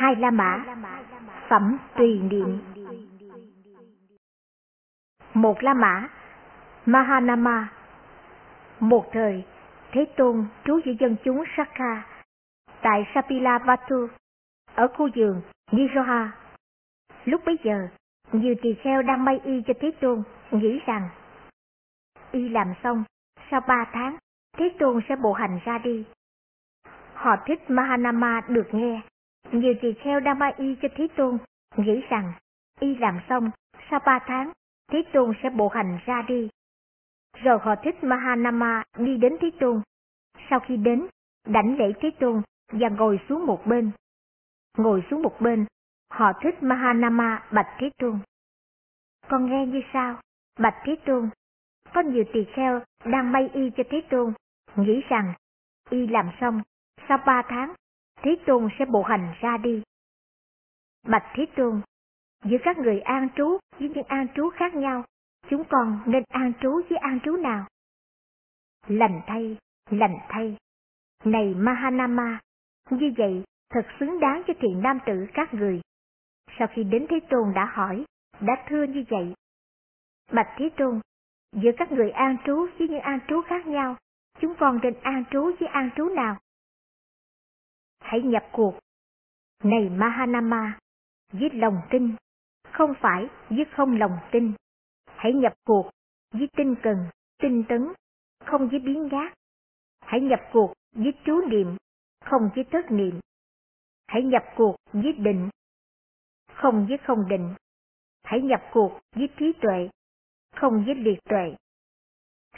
Hai La Mã Phẩm Tùy Niệm Một La Mã Mahanama Một thời, Thế Tôn trú giữa dân chúng Sakha tại sapila vatu ở khu vườn Niroha. Lúc bấy giờ, nhiều tỳ kheo đang may y cho Thế Tôn nghĩ rằng y làm xong, sau ba tháng, Thế Tôn sẽ bộ hành ra đi. Họ thích Mahanama được nghe. Nhiều tỳ kheo đang may y cho Thế Tôn nghĩ rằng y làm xong, sau ba tháng, Thế Tôn sẽ bộ hành ra đi. Rồi họ thích Mahanama đi đến Thế Tôn. Sau khi đến, đảnh lễ Thế Tôn và ngồi xuống một bên. Ngồi xuống một bên, họ thích Mahanama bạch Thế Tôn. Con nghe như sao? Bạch Thế Tôn. Có nhiều tỳ kheo đang may y cho Thế Tôn, nghĩ rằng y làm xong, sau ba tháng, Thế Tôn sẽ bộ hành ra đi. Bạch Thế Tôn, giữa các người an trú với những an trú khác nhau, chúng con nên an trú với an trú nào? Lành thay, lành thay. Này Mahanama, như vậy thật xứng đáng cho thiện nam tử các người. Sau khi đến Thế Tôn đã hỏi, đã thưa như vậy. Bạch Thế Tôn, giữa các người an trú với những an trú khác nhau, chúng con nên an trú với an trú nào? Hãy nhập cuộc. Này Mahanama, với lòng tin, không phải với không lòng tin. Hãy nhập cuộc với tinh cần, tinh tấn, không với biến gác. Hãy nhập cuộc với chú niệm, không với thất niệm. Hãy nhập cuộc với định, không với không định. Hãy nhập cuộc với trí tuệ, không với liệt tuệ.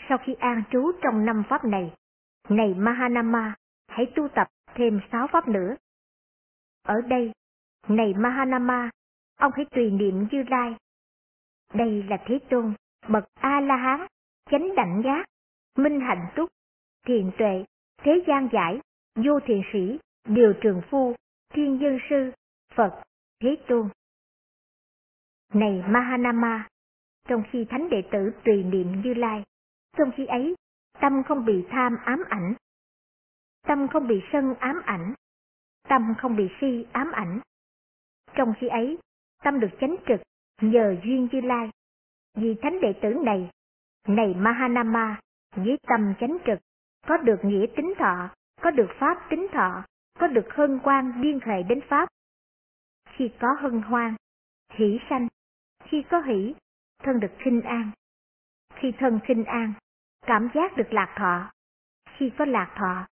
Sau khi an trú trong năm pháp này, này Mahanama, hãy tu tập thêm sáu pháp nữa. Ở đây, này Mahanama, ông hãy tùy niệm Như Lai. Đây là Thế Tôn, bậc A-la-hán, chánh đảnh giác, minh hạnh túc, thiền tuệ, thế gian giải, vô thiền sĩ, điều trường phu, thiên dân sư, Phật, Thế Tôn. Này Mahanama, trong khi thánh đệ tử tùy niệm Như Lai, trong khi ấy, tâm không bị tham ám ảnh, tâm không bị sân ám ảnh, tâm không bị si ám ảnh. Trong khi ấy, tâm được chánh trực nhờ duyên Như Lai. Vì thánh đệ tử này, này Mahanama, với tâm chánh trực, có được nghĩa tính thọ, có được pháp tính thọ, có được hân quan liên hệ đến pháp. Khi có hân hoan, hỷ sanh, khi có hỷ, thân được khinh an. Khi thân khinh an, cảm giác được lạc thọ. Khi có lạc thọ,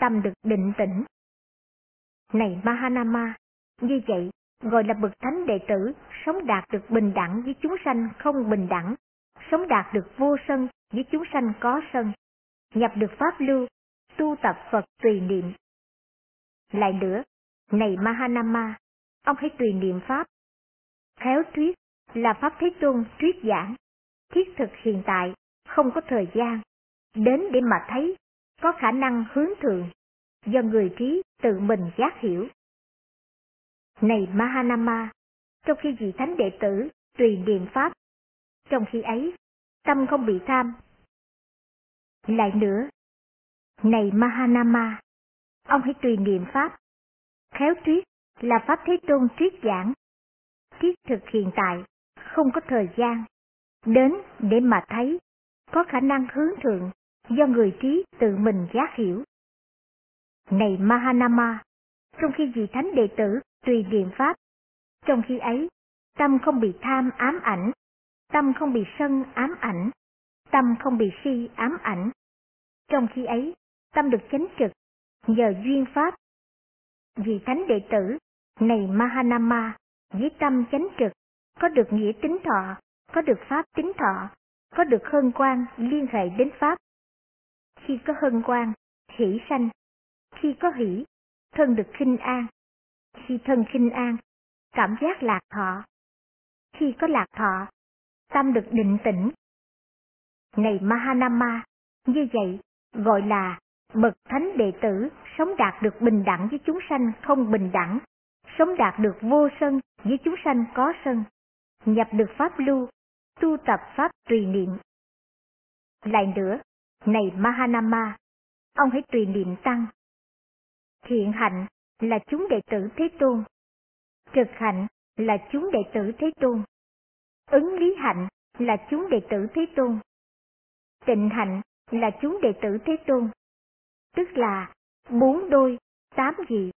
tâm được định tĩnh. Này Mahanama, như vậy gọi là bậc thánh đệ tử sống đạt được bình đẳng với chúng sanh không bình đẳng, sống đạt được vô sân với chúng sanh có sân, nhập được pháp lưu, tu tập Phật tùy niệm. Lại nữa, này Mahanama, ông hãy tùy niệm pháp. Khéo thuyết là pháp Thế Tôn thuyết giảng, thiết thực hiện tại, không có thời gian, đến để mà thấy, có khả năng hướng thượng, do người trí tự mình giác hiểu. Này Mahanama, trong khi vị thánh đệ tử tùy niệm pháp, trong khi ấy, tâm không bị tham. Lại nữa, này Mahanama, ông hãy tùy niệm pháp. Khéo thuyết là pháp Thế Tôn thuyết giảng, thiết thực hiện tại, không có thời gian, đến để mà thấy, có khả năng hướng thượng, do người trí tự mình giác hiểu. Này Mahanama, trong khi vị thánh đệ tử tùy niệm pháp, trong khi ấy, tâm không bị tham ám ảnh, tâm không bị sân ám ảnh, tâm không bị si ám ảnh. Trong khi ấy, tâm được chánh trực, nhờ duyên pháp. Vị thánh đệ tử, này Mahanama, với tâm chánh trực, có được nghĩa tính thọ, có được pháp tính thọ, có được hân quan liên hệ đến pháp. Khi có hân quan, hỷ sanh, khi có hỷ, thân được khinh an, khi thân khinh an, cảm giác lạc thọ. Khi có lạc thọ, tâm được định tĩnh. Này Mahanama, như vậy gọi là bậc thánh đệ tử sống đạt được bình đẳng với chúng sanh không bình đẳng, sống đạt được vô sân với chúng sanh có sân, nhập được pháp lưu, tu tập pháp tùy niệm. Lại nữa, này Mahanama, ông hãy tùy niệm tăng. Thiện hạnh là chúng đệ tử Thế Tôn, Trực hạnh là chúng đệ tử Thế Tôn. Ứng lý hạnh là chúng đệ tử Thế Tôn. Tịnh hạnh là chúng đệ tử Thế Tôn. Tức là bốn đôi, tám vị.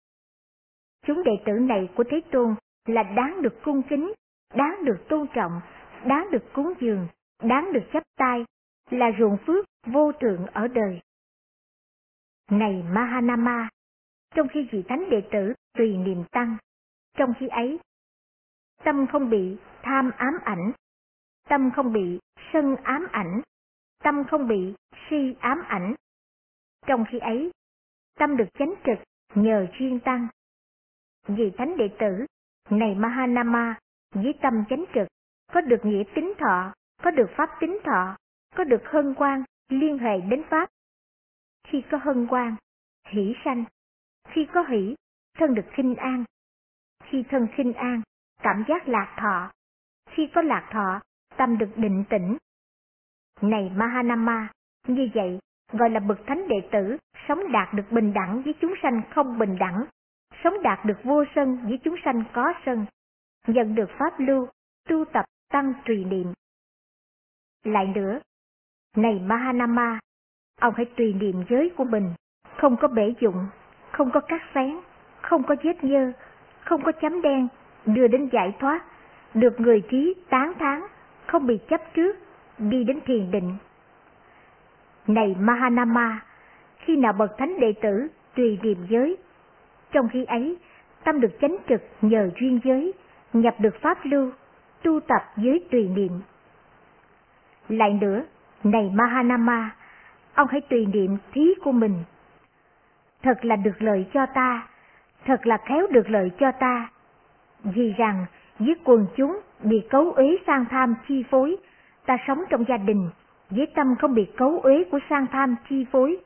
Chúng đệ tử này của Thế Tôn là đáng được cung kính, đáng được tôn trọng, đáng được cúng dường, đáng được chấp tay, là ruộng phước vô thượng ở đời. Này Mahanama, trong khi vị thánh đệ tử tùy niềm tăng, trong khi ấy, tâm không bị tham ám ảnh, tâm không bị sân ám ảnh, tâm không bị si ám ảnh. Trong khi ấy, tâm được chánh trực nhờ chuyên tăng. Vì thánh đệ tử, này Mahanama, với tâm chánh trực, có được nghĩa tính thọ, có được pháp tính thọ, có được hân quan liên hệ đến pháp. Khi có hân quan, hỷ sanh, khi có hỷ, thân được khinh an. Khi thân khinh an, cảm giác lạc thọ. Khi có lạc thọ, tâm được định tĩnh. Này Mahanama, như vậy gọi là bậc thánh đệ tử, sống đạt được bình đẳng với chúng sanh không bình đẳng, sống đạt được vô sân với chúng sanh có sân, nhận được pháp lưu, tu tập tăng trì niệm. Lại nữa, này Mahanama, ông hãy tùy niệm giới của mình, không có bể dụng, không có cắt sáng, không có vết nhơ, không có chấm đen, đưa đến giải thoát, được người trí tán thán, không bị chấp trước, đi đến thiền định. Này Mahanama, khi nào bậc thánh đệ tử tùy niệm giới, trong khi ấy tâm được chánh trực nhờ duyên giới, nhập được pháp lưu, tu tập giới tùy niệm. Lại nữa, này Mahanama, ông hãy tùy niệm thí của mình. Thật là được lợi cho ta, thật là khéo được lợi cho ta. Vì rằng, với quần chúng bị cấu uế sang tham chi phối, ta sống trong gia đình, với tâm không bị cấu uế của sang tham chi phối,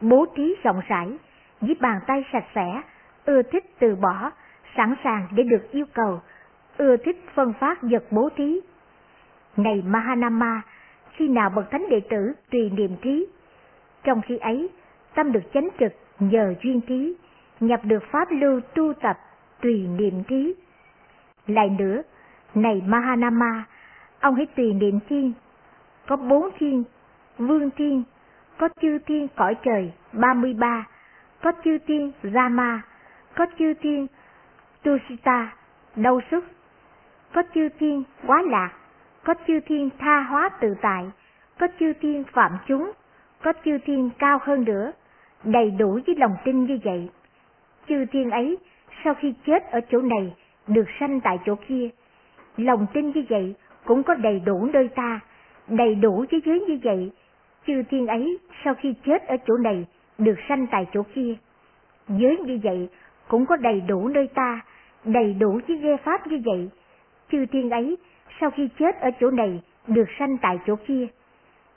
bố trí rộng rãi, với bàn tay sạch sẽ, ưa thích từ bỏ, sẵn sàng để được yêu cầu, ưa thích phân phát vật bố thí. Này Mahanama, khi nào bậc thánh đệ tử tùy niệm trí, Trong khi ấy, tâm được chánh trực nhờ duyên trí nhập được pháp lưu tu tập tùy niệm trí. Lại nữa, này Mahanama, ông hãy tùy niệm thiên. Có bốn thiên, vương thiên, có chư thiên cõi trời ba mươi ba, có chư thiên Rama, có chư thiên Tusita, đau sức, có chư thiên quá lạc, có chư thiên tha hóa tự tại, có chư thiên phạm chúng, có chư thiên cao hơn nữa, đầy đủ với lòng tin như vậy. Chư thiên ấy, sau khi chết ở chỗ này, được sanh tại chỗ kia. Lòng tin như vậy cũng có đầy đủ nơi ta, đầy đủ với giới như vậy. Chư thiên ấy, sau khi chết ở chỗ này, được sanh tại chỗ kia. Giới như vậy cũng có đầy đủ nơi ta, đầy đủ với ghe pháp như vậy. Chư thiên ấy, sau khi chết ở chỗ này, được sanh tại chỗ kia.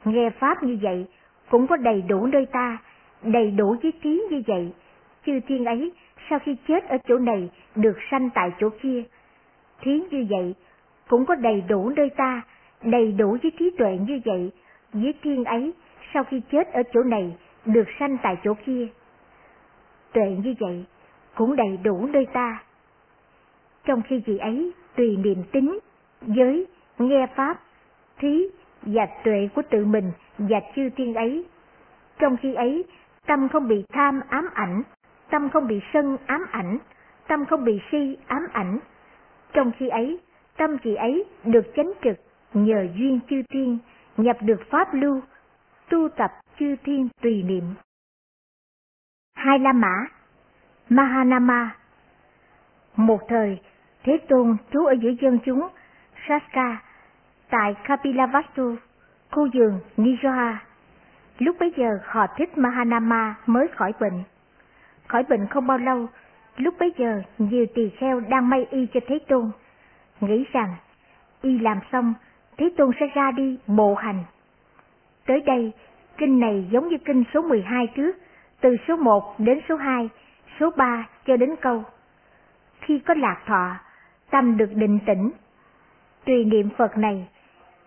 Nghe Pháp như vậy, cũng có đầy đủ nơi ta, đầy đủ với trí như vậy. Chư thiên ấy, sau khi chết ở chỗ này, được sanh tại chỗ kia. Thí như vậy, cũng có đầy đủ nơi ta, đầy đủ với trí tuệ như vậy. Với thiên ấy, sau khi chết ở chỗ này, được sanh tại chỗ kia. Tuệ như vậy, cũng đầy đủ nơi ta. Trong khi gì ấy tùy niềm tính, giới, nghe pháp, thí và tuệ của tự mình và chư thiên ấy. Trong khi ấy, tâm không bị tham ám ảnh, tâm không bị sân ám ảnh, tâm không bị si ám ảnh. Trong khi ấy, tâm chị ấy được chánh trực nhờ duyên chư thiên, nhập được pháp lưu, tu tập chư thiên tùy niệm. Hai La Mã Mahanama Một thời, Thế Tôn trú ở giữa dân chúng Saska tại Kapilavastu, khu vườn Nijoha. Lúc bấy giờ họ thích Mahanama mới khỏi bệnh. Khỏi bệnh không bao lâu, lúc bấy giờ nhiều tỳ kheo đang may y cho Thế Tôn. Nghĩ rằng, y làm xong, Thế Tôn sẽ ra đi bộ hành. Tới đây, kinh này giống như kinh số 12 trước, từ số 1 đến số 2, số 3 cho đến câu. Khi có lạc thọ, tâm được định tĩnh. Tùy niệm Phật này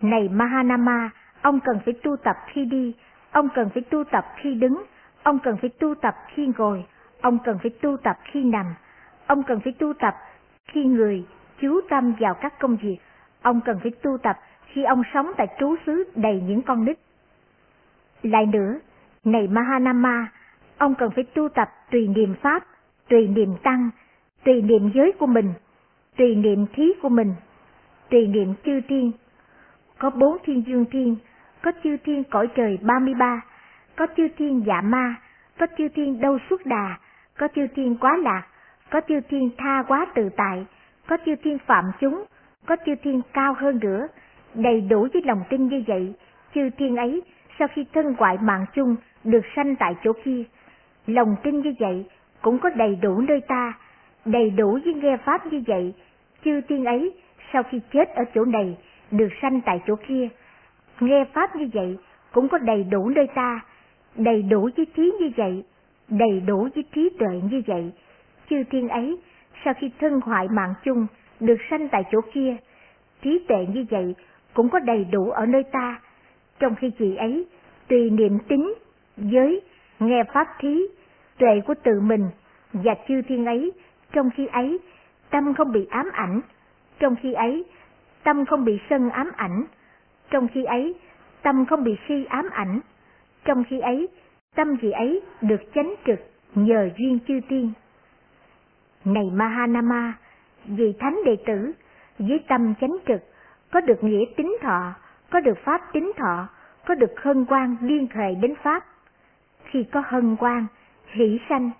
này Mahanama, ông cần phải tu tập khi đi, ông cần phải tu tập khi đứng, ông cần phải tu tập khi ngồi, ông cần phải tu tập khi nằm, ông cần phải tu tập khi người chú tâm vào các công việc, ông cần phải tu tập khi ông sống tại trú xứ đầy những con nít. Lại nữa, này Mahanama, ông cần phải tu tập tùy niệm Pháp, tùy niệm Tăng, tùy niệm giới của mình, tùy niệm thí của mình, tùy niệm chư thiên. Có bốn thiên dương thiên, có chư thiên cõi trời 33, có chư thiên dạ ma, có chư thiên đâu suốt đà, có chư thiên quá lạc, có chư thiên tha quá tự tại, có chư thiên phạm chúng, có chư thiên cao hơn nữa, đầy đủ với lòng tin như vậy, chư thiên ấy sau khi thân ngoại mạng chung được sanh tại chỗ kia, lòng tin như vậy cũng có đầy đủ nơi ta, đầy đủ với nghe pháp như vậy, chư thiên ấy sau khi chết ở chỗ này được sanh tại chỗ kia, nghe pháp như vậy cũng có đầy đủ nơi ta, đầy đủ với trí như vậy, đầy đủ với trí tuệ như vậy, chư thiên ấy sau khi thân hoại mạng chung được sanh tại chỗ kia, trí tuệ như vậy cũng có đầy đủ ở nơi ta, trong khi chị ấy tùy niệm tính, giới, nghe pháp thí, tuệ của tự mình và chư thiên ấy, trong khi ấy tâm không bị ám ảnh, trong khi ấy tâm không bị sân ám ảnh, trong khi ấy tâm không bị si ám ảnh, trong khi ấy tâm vị ấy được chánh trực nhờ duyên chư tiên. Này Mahanama, vị thánh đệ tử, với tâm chánh trực, có được nghĩa tính thọ, có được pháp tính thọ, có được hân quan liên hệ đến pháp. Khi có hân quan, hỷ sanh,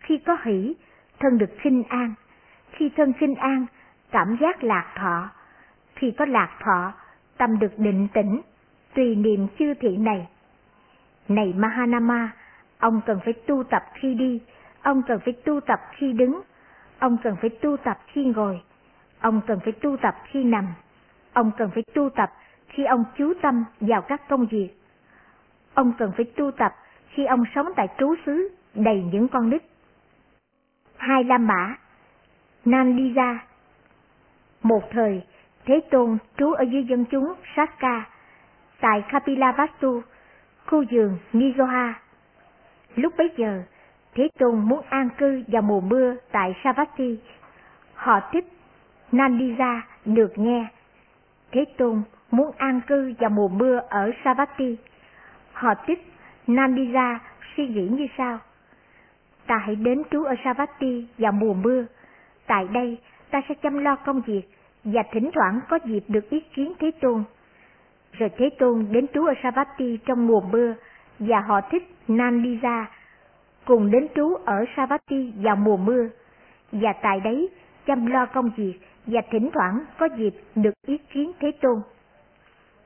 khi có hỷ, thân được khinh an, khi thân khinh an, cảm giác lạc thọ, khi có lạc thọ, tâm được định tĩnh, tùy niệm chư thiện này. Này Mahanama, ông cần phải tu tập khi đi, ông cần phải tu tập khi đứng, ông cần phải tu tập khi ngồi, ông cần phải tu tập khi nằm, ông cần phải tu tập khi ông chú tâm vào các công việc. Ông cần phải tu tập khi ông sống tại trú xứ đầy những con nít. Hai La Mã Nandija một thời, Thế Tôn trú ở dưới dân chúng Sakka, tại Kapilavastu, khu vườn Nigoha. Lúc bấy giờ, Thế Tôn muốn an cư vào mùa mưa tại Savatthi. Họ thích Nandija được nghe. Thế Tôn muốn an cư vào mùa mưa ở Savatthi. Họ thích Nandija suy nghĩ như sau. Ta hãy đến trú ở Savatthi vào mùa mưa. Tại đây, ta sẽ chăm lo công việc và thỉnh thoảng có dịp được ý kiến Thế Tôn. Rồi Thế Tôn đến trú ở Savatthi trong mùa mưa và họ thích Nandija cùng đến trú ở Savatthi vào mùa mưa, và tại đấy chăm lo công việc và thỉnh thoảng có dịp được ý kiến Thế Tôn.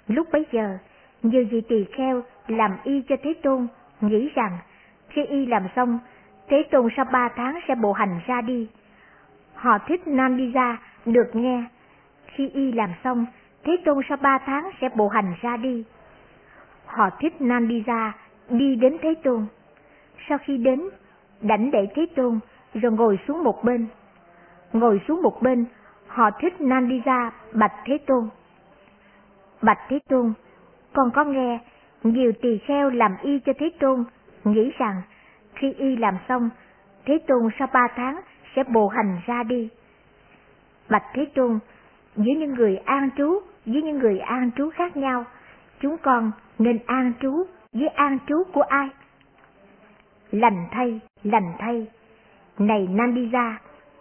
Lúc bấy giờ, nhiều vị tỳ kheo làm y cho Thế Tôn, nghĩ rằng khi y làm xong, Thế Tôn sau ba tháng sẽ bộ hành ra đi. Họ thích Nam đi ra, được nghe, khi y làm xong, Thế Tôn sau ba tháng sẽ bộ hành ra đi. Họ thích Nam đi đến Thế Tôn sau khi đến, đảnh để Thế Tôn, rồi ngồi xuống một bên. Ngồi xuống một bên, họ thích Nam đi ra bạch Thế Tôn. Bạch Thế Tôn, con có nghe nhiều tỳ kheo làm y cho Thế Tôn, nghĩ rằng khi y làm xong, Thế Tôn sau ba tháng sẽ bộ hành ra đi. Bạch Thế Tôn, giữa những người an trú với những người an trú khác nhau, chúng con nên an trú với an trú của ai? lành thay, lành thay. Này Nandija,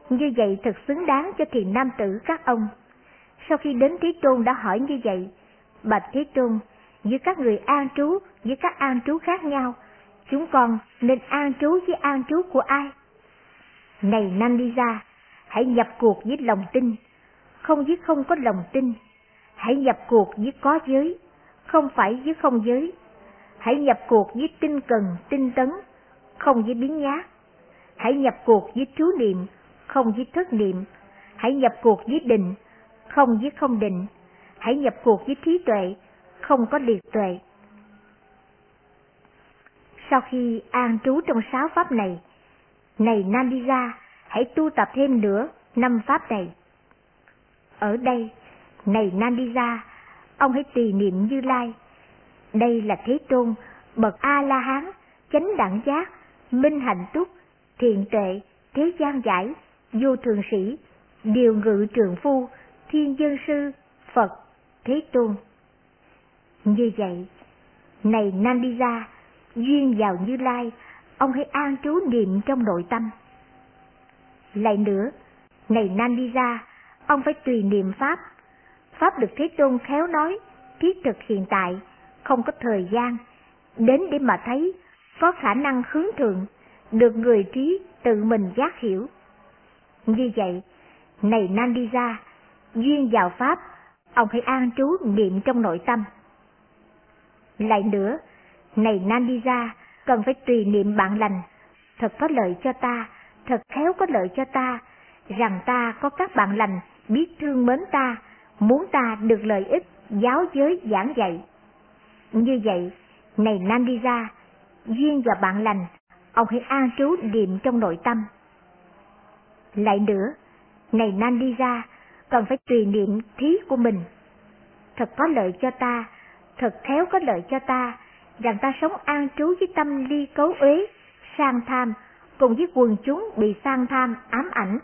như vậy thật xứng đáng cho thiền nam tử các ông. Sau khi đến Thế Tôn đã hỏi như vậy, bạch Thế Tôn, giữa các người an trú, với các an trú khác nhau, chúng con nên an trú với an trú của ai? Này ra hãy nhập cuộc với lòng tin, không với không có lòng tin. Hãy nhập cuộc với có giới, không phải với không giới. Hãy nhập cuộc với tinh cần, tinh tấn, không với biến nhát. Hãy nhập cuộc với trú niệm, không với thất niệm. Hãy nhập cuộc với định, không với không định. Hãy nhập cuộc với trí tuệ, không có liệt tuệ. Sau khi an trú trong sáu pháp này, này Nandija, hãy tu tập thêm nữa năm pháp này. Ở đây, này Nandija, ông hãy tùy niệm Như Lai. Đây là Thế Tôn, bậc A-la-hán, chánh đẳng giác, minh hạnh túc, thiện tuệ, thế gian giải, vô thường sĩ, điều ngự trường phu, thiên dân sư, Phật, Thế Tôn. Như vậy, này Nandija, duyên vào Như Lai, ông hãy an trú niệm trong nội tâm. Lại nữa, này ra, ông phải tùy niệm Pháp. Pháp được Thế Tôn khéo nói, thiết thực hiện tại, không có thời gian, đến để mà thấy, có khả năng hướng thượng, được người trí tự mình giác hiểu. Như vậy, này Nandija, duyên vào Pháp, ông hãy an trú niệm trong nội tâm. Lại nữa, này Nandija, cần phải tùy niệm bạn lành, thật có lợi cho ta, thật khéo có lợi cho ta, rằng ta có các bạn lành biết thương mến ta, muốn ta được lợi ích giáo giới giảng dạy. Như vậy, này Nandija, duyên và bạn lành, ông hãy an trú niệm trong nội tâm. Lại nữa, này Nandija, cần phải tùy niệm thí của mình. Thật có lợi cho ta, thật khéo có lợi cho ta, rằng ta sống an trú với tâm ly cấu uế, sang tham, cùng với quần chúng bị sang tham ám ảnh,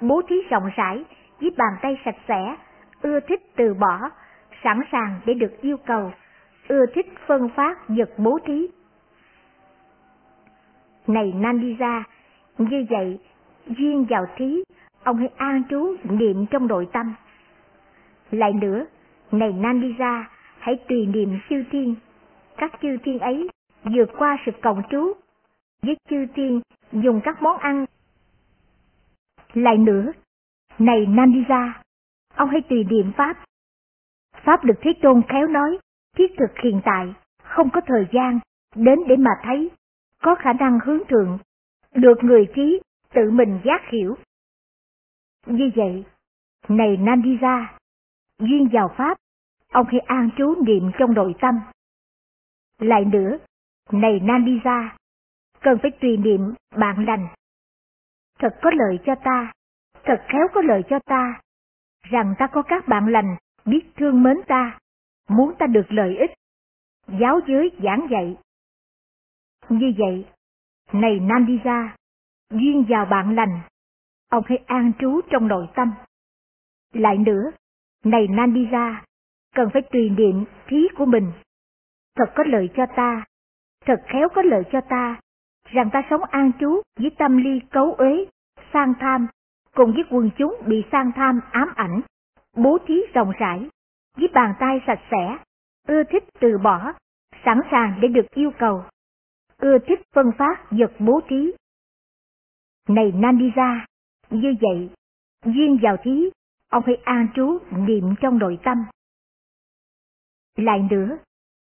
bố thí rộng rãi, với bàn tay sạch sẽ, ưa thích từ bỏ, sẵn sàng để được yêu cầu, ưa thích phân phát vật bố thí. Này Nandija, như vậy, duyên vào thí, ông hãy an trú niệm trong nội tâm. Lại nữa, này Nandija, hãy tùy niệm siêu thiên. Các chư thiên ấy vượt qua sự cộng trú, với chư thiên dùng các món ăn. Lại nữa, này Nandija, ông hãy tùy niệm Pháp. Pháp được Thế Tôn khéo nói, thiết thực hiện tại, không có thời gian, đến để mà thấy, có khả năng hướng thượng, được người trí tự mình giác hiểu. Như vậy, này Nandija, duyên vào Pháp, ông hãy an trú niệm trong nội tâm. Lại nữa, này Nandija, cần phải tùy niệm bạn lành. Thật có lợi cho ta, thật khéo có lợi cho ta, rằng ta có các bạn lành biết thương mến ta, muốn ta được lợi ích, giáo giới giảng dạy. Như vậy, này Nandija, duyên vào bạn lành, ông hãy an trú trong nội tâm. Lại nữa, này Nandija, cần phải tùy niệm thí của mình. Thật có lợi cho ta, thật khéo có lợi cho ta, rằng ta sống an trú với tâm ly cấu uế, sang tham, cùng với quần chúng bị sang tham ám ảnh, bố thí rộng rãi, với bàn tay sạch sẽ, ưa thích từ bỏ, sẵn sàng để được yêu cầu, ưa thích phân phát vật bố thí. Này Nandija, như vậy, duyên vào thí, ông hãy an trú niệm trong nội tâm. Lại nữa,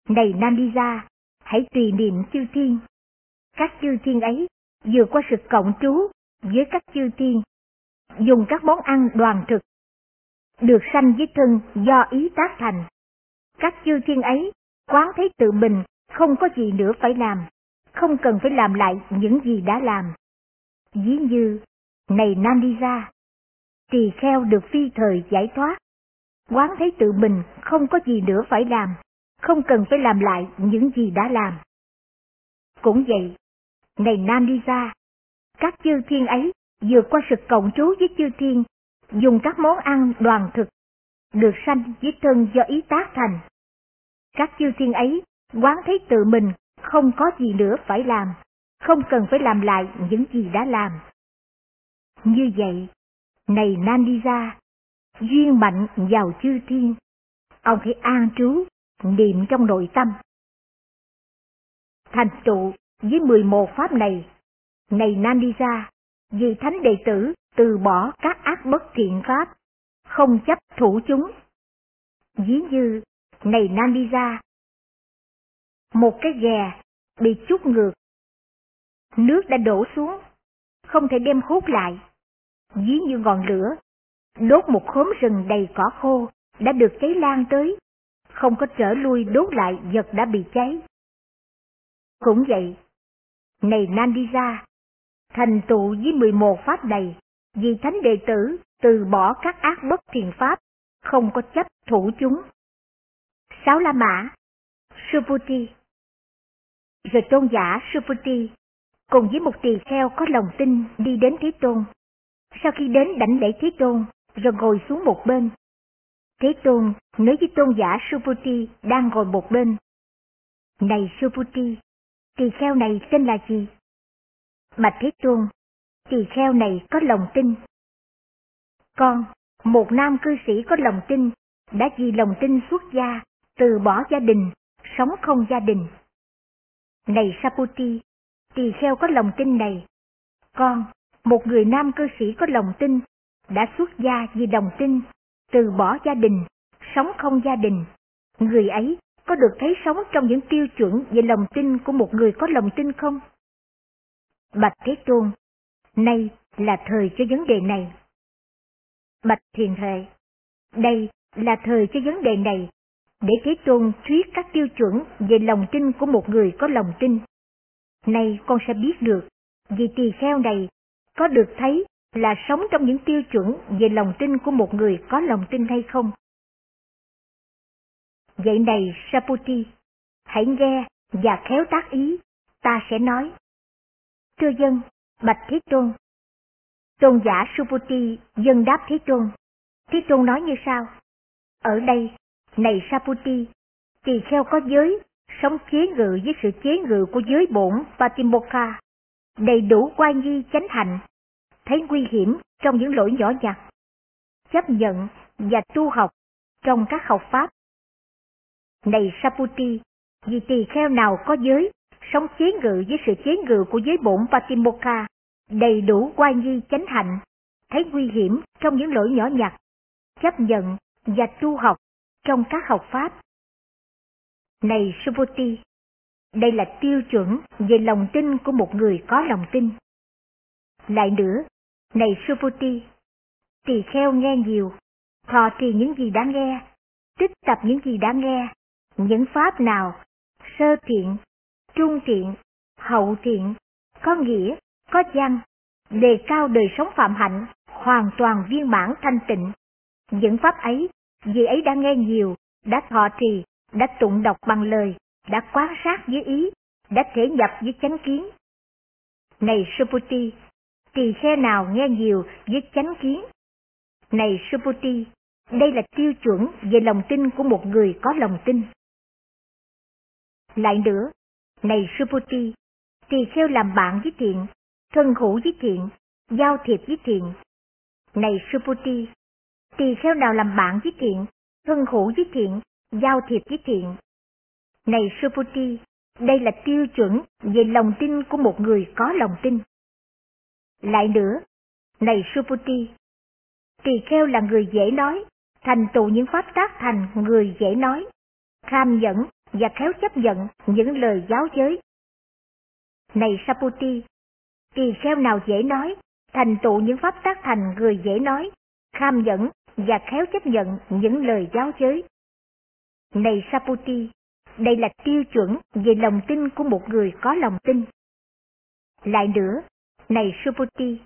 này Nandija, hãy tùy niệm chư thiên. Các chư thiên ấy vượt qua sự cộng trú với các chư thiên, dùng các món ăn đoàn thực, được sanh với thân do ý tác thành. Các chư thiên ấy quán thấy tự mình không có gì nữa phải làm, không cần phải làm lại những gì đã làm. Ví như, này Nandija, tỳ kheo được phi thời giải thoát, quán thấy tự mình không có gì nữa phải làm, không cần phải làm lại những gì đã làm. Cũng vậy, này ra, các chư thiên ấy vượt qua sự cộng trú với chư thiên, dùng các món ăn đoàn thực, được sanh với thân do ý tác thành. Các chư thiên ấy quán thấy tự mình không có gì nữa phải làm, không cần phải làm lại những gì đã làm. Như vậy, này Nam đi ra, duyên mạnh vào chư thiên, ông hãy an trú, niệm trong nội tâm. Thành trụ với 11 pháp này, này Nandija, vì thánh đệ tử từ bỏ các ác bất thiện pháp, không chấp thủ chúng. Ví như, này Nandija, một cái ghè bị chút ngược, nước đã đổ xuống, không thể đem hút lại, ví như ngọn lửa, đốt một khóm rừng đầy cỏ khô đã được cháy lan tới, không có trở lui đốt lại vật đã bị cháy. Cũng vậy, này Nandija, thành tụ với 11 pháp này, vì thánh đệ tử từ bỏ các ác bất thiện pháp, không có chấp thủ chúng. Sáu La Mã Suputi Rồi tôn giả Suputi cùng với một tỳ kheo có lòng tin đi đến Thế Tôn. Sau khi đến đảnh lễ Thế Tôn, rồi ngồi xuống một bên. Thế Tôn nói với tôn giả Suputi đang ngồi một bên. Này Suputi, tỳ kheo này tên là gì? Bạch Thế Tôn, tỳ kheo này có lòng tin. Con, một nam cư sĩ có lòng tin, đã vì lòng tin xuất gia, từ bỏ gia đình, sống không gia đình. Này Saputi, tỳ kheo có lòng tin này. Con, một người nam cư sĩ có lòng tin, đã xuất gia vì lòng tin, từ bỏ gia đình, sống không gia đình. Người ấy có được thấy sống trong những tiêu chuẩn về lòng tin của một người có lòng tin không? Bạch Thế Tôn, nay là thời cho vấn đề này. Bạch Thiền Hệ, đây là thời cho vấn đề này, để Thế Tôn thuyết các tiêu chuẩn về lòng tin của một người có lòng tin. Nay con sẽ biết được, vì tỳ kheo này có được thấy là sống trong những tiêu chuẩn về lòng tin của một người có lòng tin hay không. Vậy này Saputi, hãy nghe và khéo tác ý, ta sẽ nói. Thưa dân, Bạch Thế Tôn. Tôn giả Saputi dân đáp Thế Tôn. Thế Tôn nói như sau? Ở đây, này Saputi, tỳ kheo có giới, sống chế ngự với sự chế ngự của giới bổn Patimokkha, đầy đủ quan nhi chánh hạnh, thấy nguy hiểm trong những lỗi nhỏ nhặt, chấp nhận và tu học trong các học pháp. Này Saputi, vì tỳ kheo nào có giới, sống chế ngự với sự chế ngự của giới bổn Patimokkha, đầy đủ quan nhi chánh hạnh, thấy nguy hiểm trong những lỗi nhỏ nhặt, chấp nhận và tu học trong các học pháp. Này Saputi, đây là tiêu chuẩn về lòng tin của một người có lòng tin. Lại nữa, này Suputi, tỳ kheo nghe nhiều, thọ trì những gì đã nghe, tích tập những gì đã nghe, những pháp nào, sơ thiện, trung thiện, hậu thiện, có nghĩa, có văn, đề cao đời sống phạm hạnh, hoàn toàn viên mãn thanh tịnh. Những pháp ấy, vì ấy đã nghe nhiều, đã thọ trì, đã tụng đọc bằng lời, đã quan sát với ý, đã thể nhập với chánh kiến. Này Suputi tỳ khe nào nghe nhiều với chánh kiến? Này suputi đây là tiêu chuẩn về lòng tin của một người có lòng tin. Lại nữa, này suputi tỳ kheo làm bạn với thiện, thân hữu với thiện, giao thiệp với thiện. Này suputi tỳ kheo nào làm bạn với thiện, thân hữu với thiện, giao thiệp với thiện. Này suputi đây là tiêu chuẩn về lòng tin của một người có lòng tin. Lại nữa, này Suputi, tỳ kheo là người dễ nói, thành tựu những pháp tác thành người dễ nói, kham nhẫn và khéo chấp nhận những lời giáo giới. Này Saputi, tỳ kheo nào dễ nói, thành tựu những pháp tác thành người dễ nói, kham nhẫn và khéo chấp nhận những lời giáo giới. Này Saputi, đây là tiêu chuẩn về lòng tin của một người có lòng tin. Lại nữa, này Subhuti,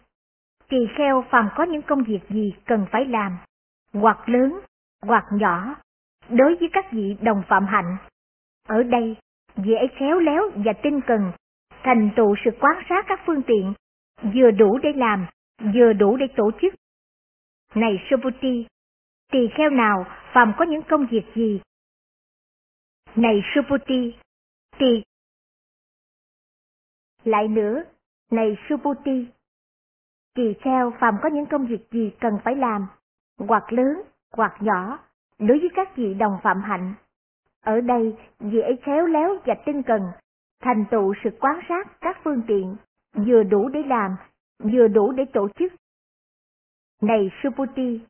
tỳ kheo phàm có những công việc gì cần phải làm, hoặc lớn, hoặc nhỏ, đối với các vị đồng phạm hạnh. Ở đây, vị ấy khéo léo và tinh cần, thành tựu sự quan sát các phương tiện, vừa đủ để làm, vừa đủ để tổ chức. Này Subhuti, tỳ kheo nào phàm có những công việc gì này Subhuti, tỳ. Lại nữa, này Subhuti, kỳ kheo phàm có những công việc gì cần phải làm, hoặc lớn, hoặc nhỏ, đối với các vị đồng phạm hạnh. Ở đây, vị ấy khéo léo và tinh cần, thành tựu sự quan sát các phương tiện, vừa đủ để làm, vừa đủ để tổ chức. Này Subhuti,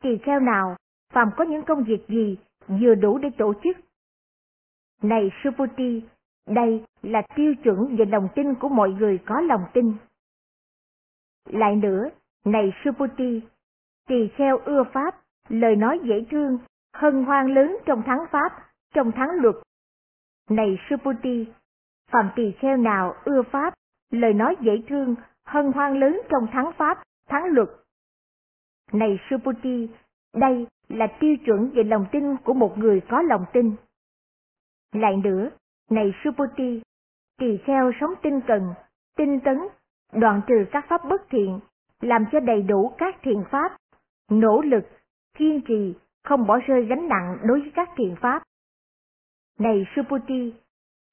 tỳ kheo nào, phàm có những công việc gì, vừa đủ để tổ chức, này Subhuti, đây là tiêu chuẩn về lòng tin của mọi người có lòng tin. Lại nữa, này Suputi, tỳ kheo ưa pháp, lời nói dễ thương, hân hoan lớn trong thắng pháp, trong thắng luật. Này Suputi, phạm tỳ kheo nào ưa pháp, lời nói dễ thương, hân hoan lớn trong thắng pháp, thắng luật. Này Suputi, đây là tiêu chuẩn về lòng tin của một người có lòng tin. Lại nữa, này Subhuti, tỳ kheo sống tinh cần, tinh tấn, đoạn trừ các pháp bất thiện, làm cho đầy đủ các thiện pháp, nỗ lực, kiên trì, không bỏ rơi gánh nặng đối với các thiện pháp. Này Suputi,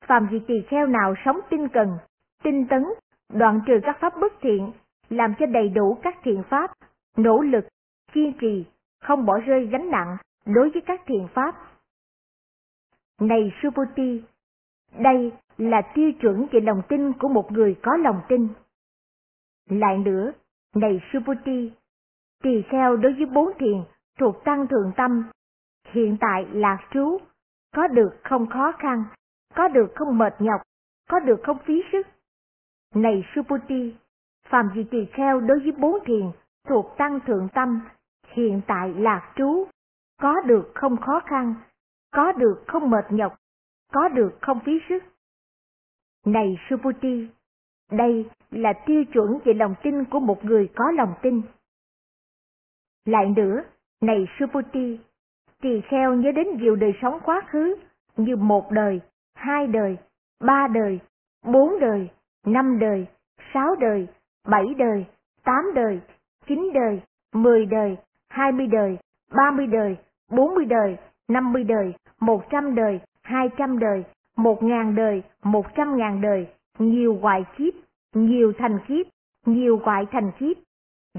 phàm vị tỳ kheo nào sống tinh cần, tinh tấn, đoạn trừ các pháp bất thiện, làm cho đầy đủ các thiện pháp, nỗ lực, kiên trì, không bỏ rơi gánh nặng đối với các thiện pháp. Này Suputi, đây là tiêu chuẩn về lòng tin của một người có lòng tin. Lại nữa, này Suputi, tỳ kheo đối với bốn thiền thuộc tăng thường tâm, hiện tại lạc trú, có được không khó khăn, có được không mệt nhọc, có được không phí sức. Này Suputi, phàm gì tỳ kheo đối với bốn thiền thuộc tăng thượng tâm, hiện tại lạc trú, có được không khó khăn, có được không mệt nhọc, có được không phí sức. Này Suputi, đây là tiêu chuẩn về lòng tin của một người có lòng tin. Lại nữa, này Suputi, tỳ kheo nhớ đến nhiều đời sống quá khứ như một đời, hai đời, ba đời, bốn đời, năm đời, sáu đời, bảy đời, tám đời, chín đời, mười đời, hai mươi đời, ba mươi đời, bốn mươi đời, năm mươi đời, một trăm đời, hai trăm đời, một ngàn đời, một trăm ngàn đời, nhiều hoài kiếp, nhiều thành kiếp, nhiều hoại thành kiếp.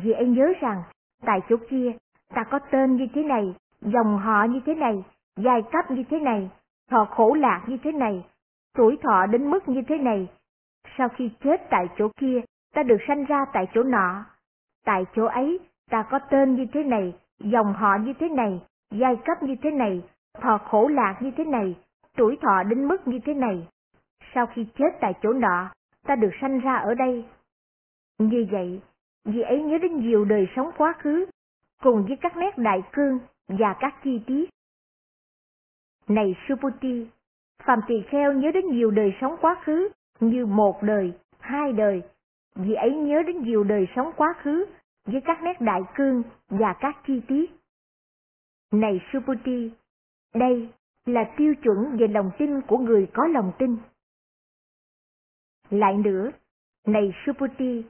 Vì anh nhớ rằng, tại chỗ kia, ta có tên như thế này, dòng họ như thế này, giai cấp như thế này, thọ khổ lạc như thế này, tuổi thọ đến mức như thế này. Sau khi chết tại chỗ kia, ta được sanh ra tại chỗ nọ. Tại chỗ ấy, ta có tên như thế này, dòng họ như thế này, giai cấp như thế này, thọ khổ lạc như thế này, tuổi thọ đến mức như thế này. Sau khi chết tại chỗ nọ, ta được sanh ra ở đây. Như vậy, vì ấy nhớ đến nhiều đời sống quá khứ, cùng với các nét đại cương và các chi tiết. Này Suputi, Phạm Tỳ Kheo nhớ đến nhiều đời sống quá khứ như một đời, hai đời, vì ấy nhớ đến nhiều đời sống quá khứ với các nét đại cương và các chi tiết. Này Suputi, đây là tiêu chuẩn về lòng tin của người có lòng tin. Lại nữa, này Suputi,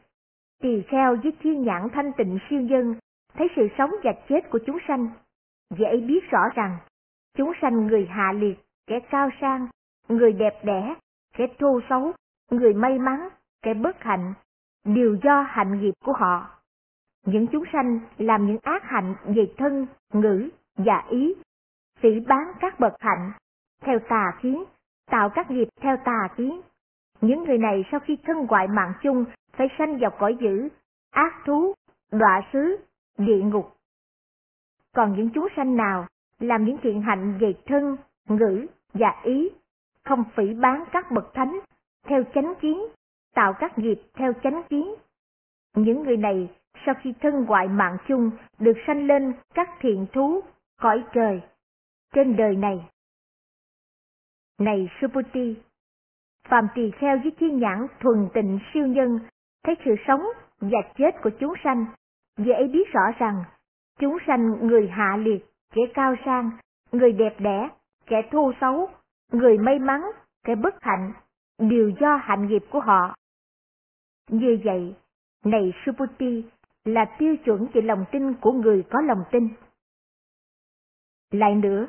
tỳ kheo với thiên nhãn thanh tịnh siêu nhân thấy sự sống và chết của chúng sanh, dễ biết rõ rằng chúng sanh người hạ liệt, kẻ cao sang, người đẹp đẽ, kẻ thô xấu, người may mắn, kẻ bất hạnh, đều do hạnh nghiệp của họ. Những chúng sanh làm những ác hạnh về thân, ngữ và ý, phỉ bán các bậc hạnh, theo tà kiến, tạo các nghiệp theo tà kiến. Những người này sau khi thân ngoại mạng chung phải sanh vào cõi dữ, ác thú, đọa xứ, địa ngục. Còn những chúng sanh nào làm những thiện hạnh về thân, ngữ và ý, không phỉ bán các bậc thánh, theo chánh kiến, tạo các nghiệp theo chánh kiến. Những người này sau khi thân ngoại mạng chung được sanh lên các thiện thú, cõi trời, trên đời này. Này Suputi, phạm tỳ kheo với chi nhãn thuần tịnh siêu nhân, thấy sự sống và chết của chúng sanh, dễ biết rõ rằng, chúng sanh người hạ liệt, kẻ cao sang, người đẹp đẽ, kẻ thô xấu, người may mắn, kẻ bất hạnh, đều do hạnh nghiệp của họ. Như vậy, này Suputi, là tiêu chuẩn về lòng tin của người có lòng tin. Lại nữa,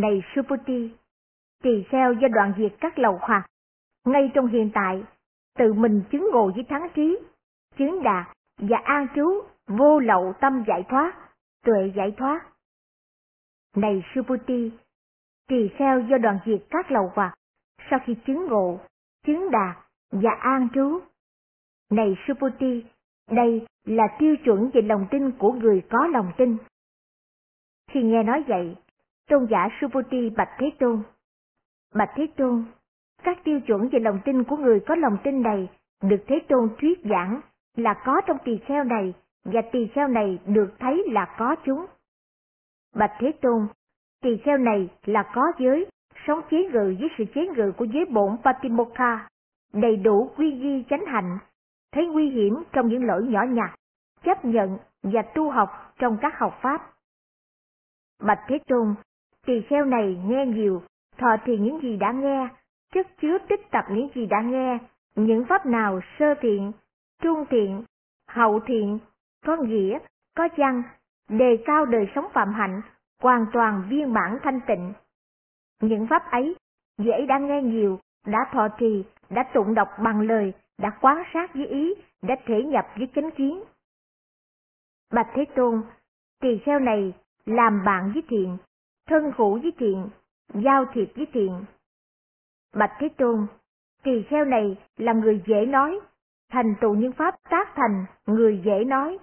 này Suputi, tỳ kheo do đoạn diệt các lầu hoặc, ngay trong hiện tại, tự mình chứng ngộ với thắng trí, chứng đạt và an trú vô lậu tâm giải thoát, tuệ giải thoát. Này Suputi, tỳ kheo do đoạn diệt các lầu hoặc, sau khi chứng ngộ, chứng đạt và an trú. Này Suputi, đây là tiêu chuẩn về lòng tin của người có lòng tin. Khi nghe nói vậy, tôn giả Subhuti bạch Thế Tôn. Bạch Thế Tôn, các tiêu chuẩn về lòng tin của người có lòng tin này được Thế Tôn thuyết giảng là có trong tỳ kheo này và tỳ kheo này được thấy là có chúng. Bạch Thế Tôn, tỳ kheo này là có giới, sống chế ngự với sự chế ngự của giới bổn Patimokkha, đầy đủ quy di chánh hạnh, thấy nguy hiểm trong những lỗi nhỏ nhặt, chấp nhận và tu học trong các học pháp. Bạch Thế Tôn, tỳ kheo này nghe nhiều, thọ thì những gì đã nghe, chất chứa tích tập những gì đã nghe, những pháp nào sơ thiện, trung thiện, hậu thiện, có nghĩa, có văn, đề cao đời sống phạm hạnh, hoàn toàn viên mãn thanh tịnh. Những pháp ấy, dễ đã nghe nhiều, đã thọ trì, đã tụng đọc bằng lời, đã quán sát với ý, đã thể nhập với chánh kiến. Bạch Thế Tôn, tỳ kheo này làm bạn với thiện, thân hữu với thiện, giao thiệp với thiện. Bạch Thế Tôn, tỳ kheo này là người dễ nói, thành tựu những pháp tác thành người dễ nói,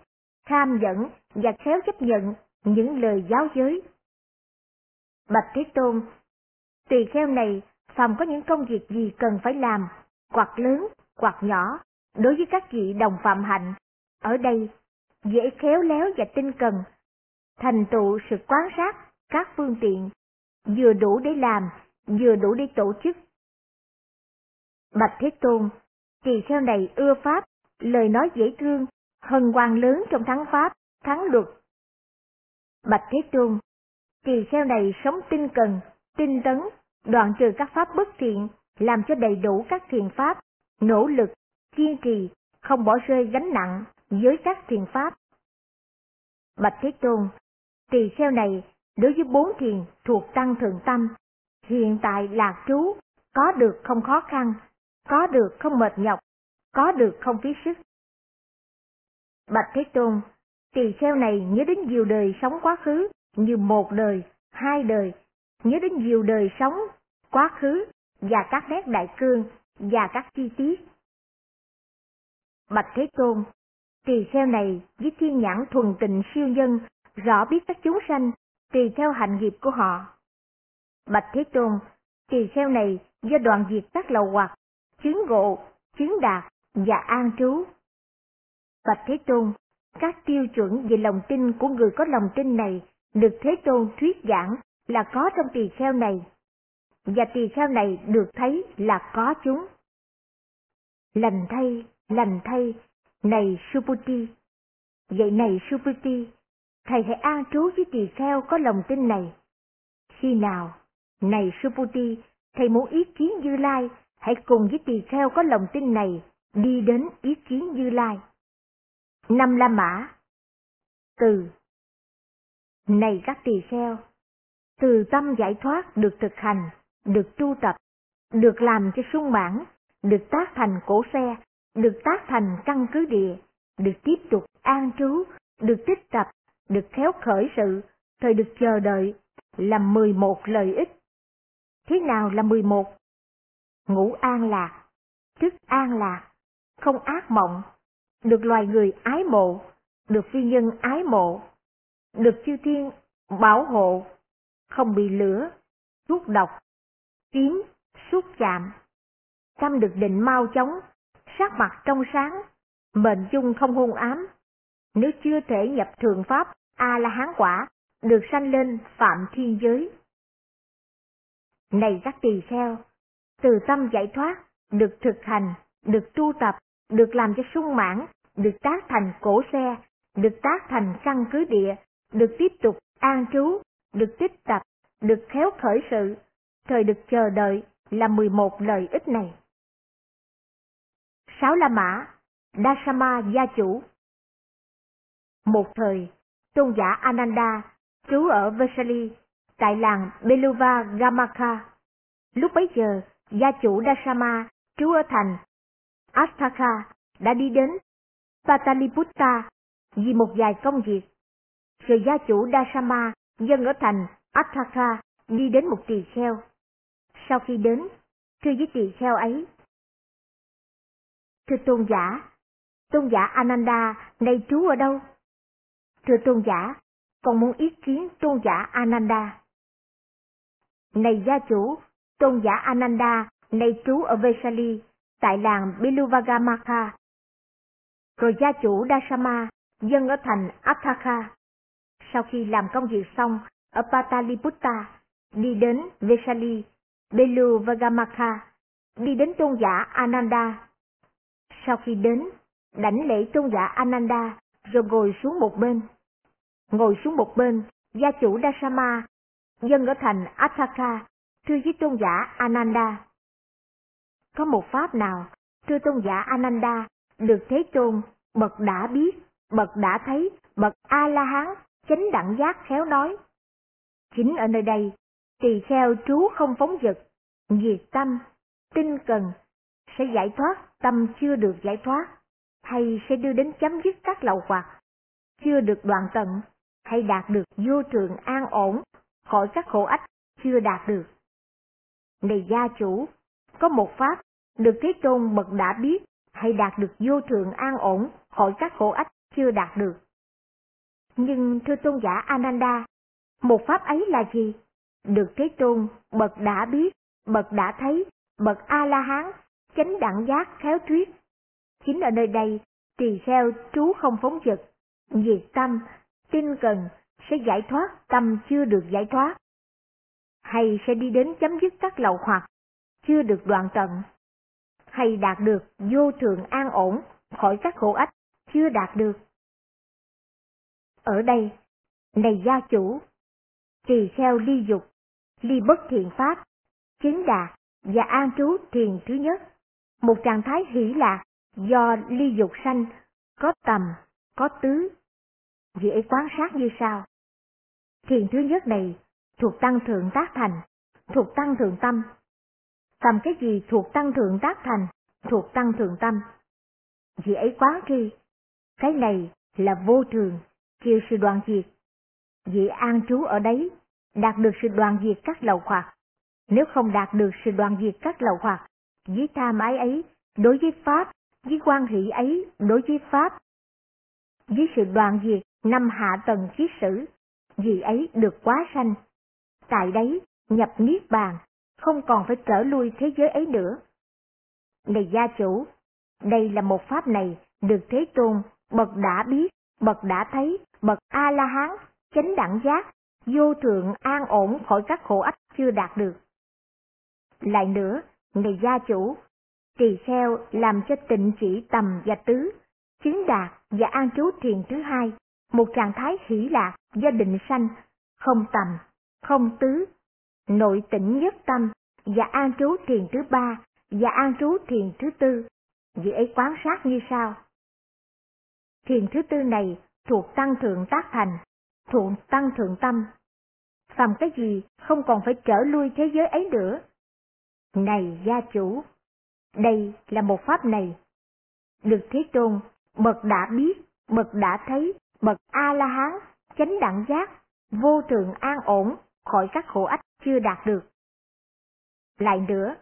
tham dẫn và khéo chấp nhận những lời giáo giới. Bạch Thế Tôn, tỳ kheo này phàm có những công việc gì cần phải làm, hoặc lớn, hoặc nhỏ, đối với các vị đồng phạm hạnh, ở đây dễ khéo léo và tinh cần, thành tựu sự quán sát các phương tiện, vừa đủ để làm, vừa đủ để tổ chức. Bạch Thế Tôn, tỳ kheo này ưa pháp, lời nói dễ thương, hân hoan lớn trong thắng pháp, thắng luật. Bạch Thế Tôn, tỳ kheo này sống tinh cần, tinh tấn, đoạn trừ các pháp bất thiện, làm cho đầy đủ các thiền pháp, nỗ lực, kiên trì, không bỏ rơi gánh nặng với các thiền pháp. Bạch Thế Tôn, tỳ kheo này đối với bốn thiền thuộc tăng thượng tâm, hiện tại lạc trú, có được không khó khăn, có được không mệt nhọc, có được không phí sức. Bạch Thế Tôn, tỳ kheo này nhớ đến nhiều đời sống quá khứ, như một đời, hai đời, nhớ đến nhiều đời sống, quá khứ, và các nét đại cương, và các chi tiết. Bạch Thế Tôn, tỳ kheo này với thiên nhãn thuần tịnh siêu nhân, rõ biết các chúng sanh, tùy theo hành nghiệp của họ. Bạch Thế Tôn, tỳ kheo này do đoạn diệt các lầu hoặc, chứng ngộ, chứng đạt và an trú. Bạch Thế Tôn, các tiêu chuẩn về lòng tin của người có lòng tin này được Thế Tôn thuyết giảng là có trong tỳ kheo này, và tỳ kheo này được thấy là có chúng. Lành thay, lành thay, này Suputi. Vậy này Suputi, thầy hãy an trú với tỳ kheo có lòng tin này. Khi nào, này Suputi, thầy muốn ý kiến Như Lai, hãy cùng với tỳ kheo có lòng tin này đi đến ý kiến Như Lai. Năm La Mã Từ Này các tỳ kheo, từ tâm giải thoát được thực hành, được tu tập, được làm cho sung mãn, được tác thành cổ xe, được tác thành căn cứ địa, được tiếp tục an trú, được tích tập, được khéo khởi sự, thời được chờ đợi, là mười một lợi ích. Thế nào là mười một? Ngủ an lạc, thức an lạc, không ác mộng, được loài người ái mộ, được phi nhân ái mộ, được chư thiên bảo hộ, không bị lửa, thuốc độc, kiếm, xúc chạm. Tâm được định mau chóng, sắc mặt trong sáng, mệnh chung không hung ám. Nếu chưa thể nhập thường pháp, A-la-hán quả, được sanh lên phạm thiên giới. Này các tỳ kheo, từ tâm giải thoát, được thực hành, được tu tập, được làm cho sung mãn, được tác thành cổ xe, được tác thành căn cứ địa, được tiếp tục an trú, được tích tập, được khéo khởi sự, thời được chờ đợi là 11 lợi ích này. Sáu La Mã, Dasama gia chủ một thời, tôn giả Ananda trú ở Vesali, tại làng Beluva Gamaka. Lúc bấy giờ, gia chủ Dasama trú ở thành Astaka đã đi đến Pataliputta vì một vài công việc. Rồi gia chủ Dasama dân ở thành Astaka đi đến một tỳ kheo. Sau khi đến, thưa với tỳ kheo ấy. Thưa tôn giả, tôn giả Ananda nay trú ở đâu? Thưa tôn giả, con muốn ý kiến tôn giả Ananda. Này gia chủ, tôn giả Ananda nay trú ở Vesali, tại làng Biluvagamaka. Rồi gia chủ Dasama dân ở thành Athaka. Sau khi làm công việc xong ở Pataliputta, đi đến Vesali, Beluvagamaka, đi đến tôn giả Ananda. Sau khi đến, đảnh lễ tôn giả Ananda rồi ngồi xuống một bên. Ngồi xuống một bên, gia chủ Dasama, dân ở thành Ataka, thưa với tôn giả Ananda. Có một pháp nào, thưa tôn giả Ananda, được Thế Tôn, bậc đã biết, bậc đã thấy, bậc A-la-hán, chánh đẳng giác khéo nói. Chính ở nơi đây, tỳ kheo trú không phóng dật, diệt tâm, tinh cần, sẽ giải thoát tâm chưa được giải thoát, hay sẽ đưa đến chấm dứt các lậu hoặc, chưa được đoạn tận, hay đạt được vô trường an ổn, khỏi các khổ ách chưa đạt được. Này gia chủ, có một pháp được Thế Tôn bậc đã biết hay đạt được vô thượng an ổn khỏi các khổ ách chưa đạt được. Nhưng thưa tôn giả Ananda, một pháp ấy là gì? Được Thế Tôn bậc đã biết, bậc đã thấy, bậc A-la-hán, chánh đẳng giác khéo thuyết. Chính ở nơi đây, tỳ kheo trú không phóng dật, diệt tâm, tinh cần, sẽ giải thoát tâm chưa được giải thoát. Hay sẽ đi đến chấm dứt các lậu hoặc, chưa được đoạn tận hay đạt được vô thường an ổn khỏi các khổ ách chưa đạt được. Ở đây, này gia chủ, tùy kheo ly dục, ly bất thiện pháp, chứng đạt và an trú thiền thứ nhất, một trạng thái hỷ lạc do ly dục sanh, có tầm, có tứ. Dễ quan sát như sau. Thiền thứ nhất này thuộc tăng thượng tác thành, thuộc tăng thượng tâm, Tầm cái gì thuộc tăng thượng tác thành, thuộc tăng thượng tâm. Dễ ấy quá tri, cái này là vô thường, chiều sự đoàn diệt. Vì an trú ở đấy, đạt được sự đoàn diệt các lầu hoặc. Nếu không đạt được sự đoàn diệt các lầu hoặc, với tham ái ấy, đối với Pháp, với quan hỷ ấy, đối với Pháp, với sự đoàn diệt năm hạ tầng kiết sử, vì ấy được quá sanh. Tại đấy, nhập niết bàn, không còn phải trở lui thế giới ấy nữa. Này gia chủ, đây là một pháp này được Thế Tôn, bậc đã biết, bậc đã thấy, bậc A-la-hán, chánh đẳng giác, vô thượng an ổn khỏi các khổ ách chưa đạt được. Lại nữa, này gia chủ, tỳ kheo làm cho tịnh chỉ tầm và tứ, chứng đạt và an trú thiền thứ hai, một trạng thái hỷ lạc do định sanh, không tầm, không tứ, nội tỉnh nhất tâm và an trú thiền thứ ba và an trú thiền thứ tư. Vị ấy quán sát như sau. Thiền thứ tư này thuộc tăng thượng tác thành, thuộc tăng thượng tâm. Phàm cái gì không còn phải trở lui thế giới ấy nữa. Này gia chủ, đây là một pháp này. Được Thế Tôn, bậc đã biết, bậc đã thấy, bậc A-la-hán, chánh đẳng giác, vô thượng an ổn, khỏi các khổ ách chưa đạt được. Lại nữa,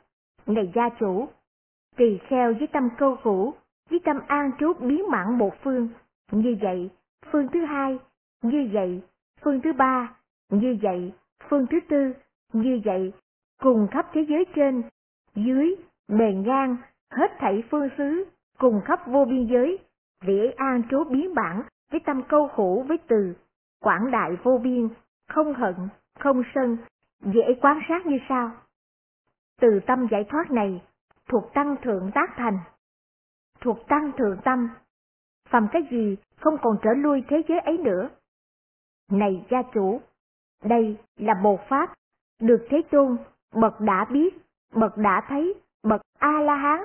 ngày gia chủ, tỳ kheo với tâm câu hữu, với tâm an trú biến mãn một phương, như vậy, phương thứ hai, như vậy, phương thứ ba, như vậy, phương thứ tư, như vậy, cùng khắp thế giới trên, dưới, bề ngang, hết thảy phương xứ, cùng khắp vô biên giới, vị an trú biến bản với tâm câu hữu với từ, quảng đại vô biên, không hận, không sân, dễ quan sát như sau. Từ tâm giải thoát này, thuộc tăng thượng tác thành, thuộc tăng thượng tâm, phàm cái gì không còn trở lui thế giới ấy nữa. Này gia chủ, đây là một pháp, được Thế Tôn, bậc đã biết, bậc đã thấy, bậc A-la-hán,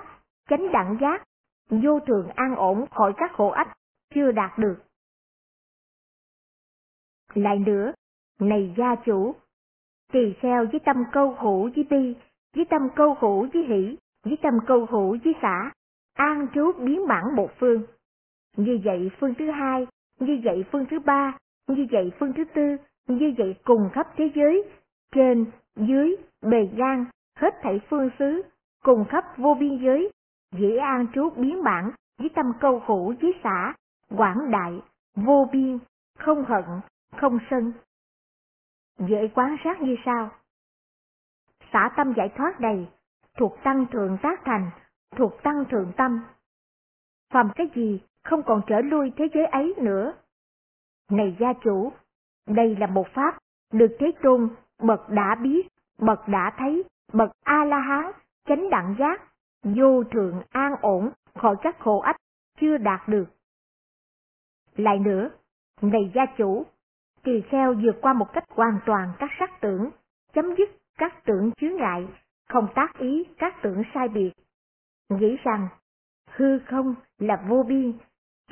chánh đẳng giác, vô thường an ổn khỏi các khổ ách, chưa đạt được. Lại nữa, này gia chủ, tỳ kheo với tâm câu hữu với bi, với tâm câu hữu với hỷ, với tâm câu hữu với xã, an trú biến mãn một phương. Như vậy phương thứ hai, như vậy phương thứ ba, như vậy phương thứ tư, như vậy cùng khắp thế giới, trên, dưới, bề gan, hết thảy phương xứ, cùng khắp vô biên giới, dễ an trú biến bản với tâm câu hữu với xã, quảng đại, vô biên, không hận, không sân, dễ quán sát như sau. Xả tâm giải thoát đầy thuộc tăng thượng tác thành, thuộc tăng thượng tâm. Phàm cái gì không còn trở lui thế giới ấy nữa. Này gia chủ, đây là một pháp được Thế Tôn bậc đã biết, bậc đã thấy, bậc A-la-hán, chánh đẳng giác, vô thượng an ổn khỏi các khổ ách chưa đạt được. Lại nữa, này gia chủ, tỳ kheo vượt qua một cách hoàn toàn các sắc tưởng, chấm dứt các tưởng chướng ngại, không tác ý các tưởng sai biệt. Nghĩ rằng, hư không là vô biên,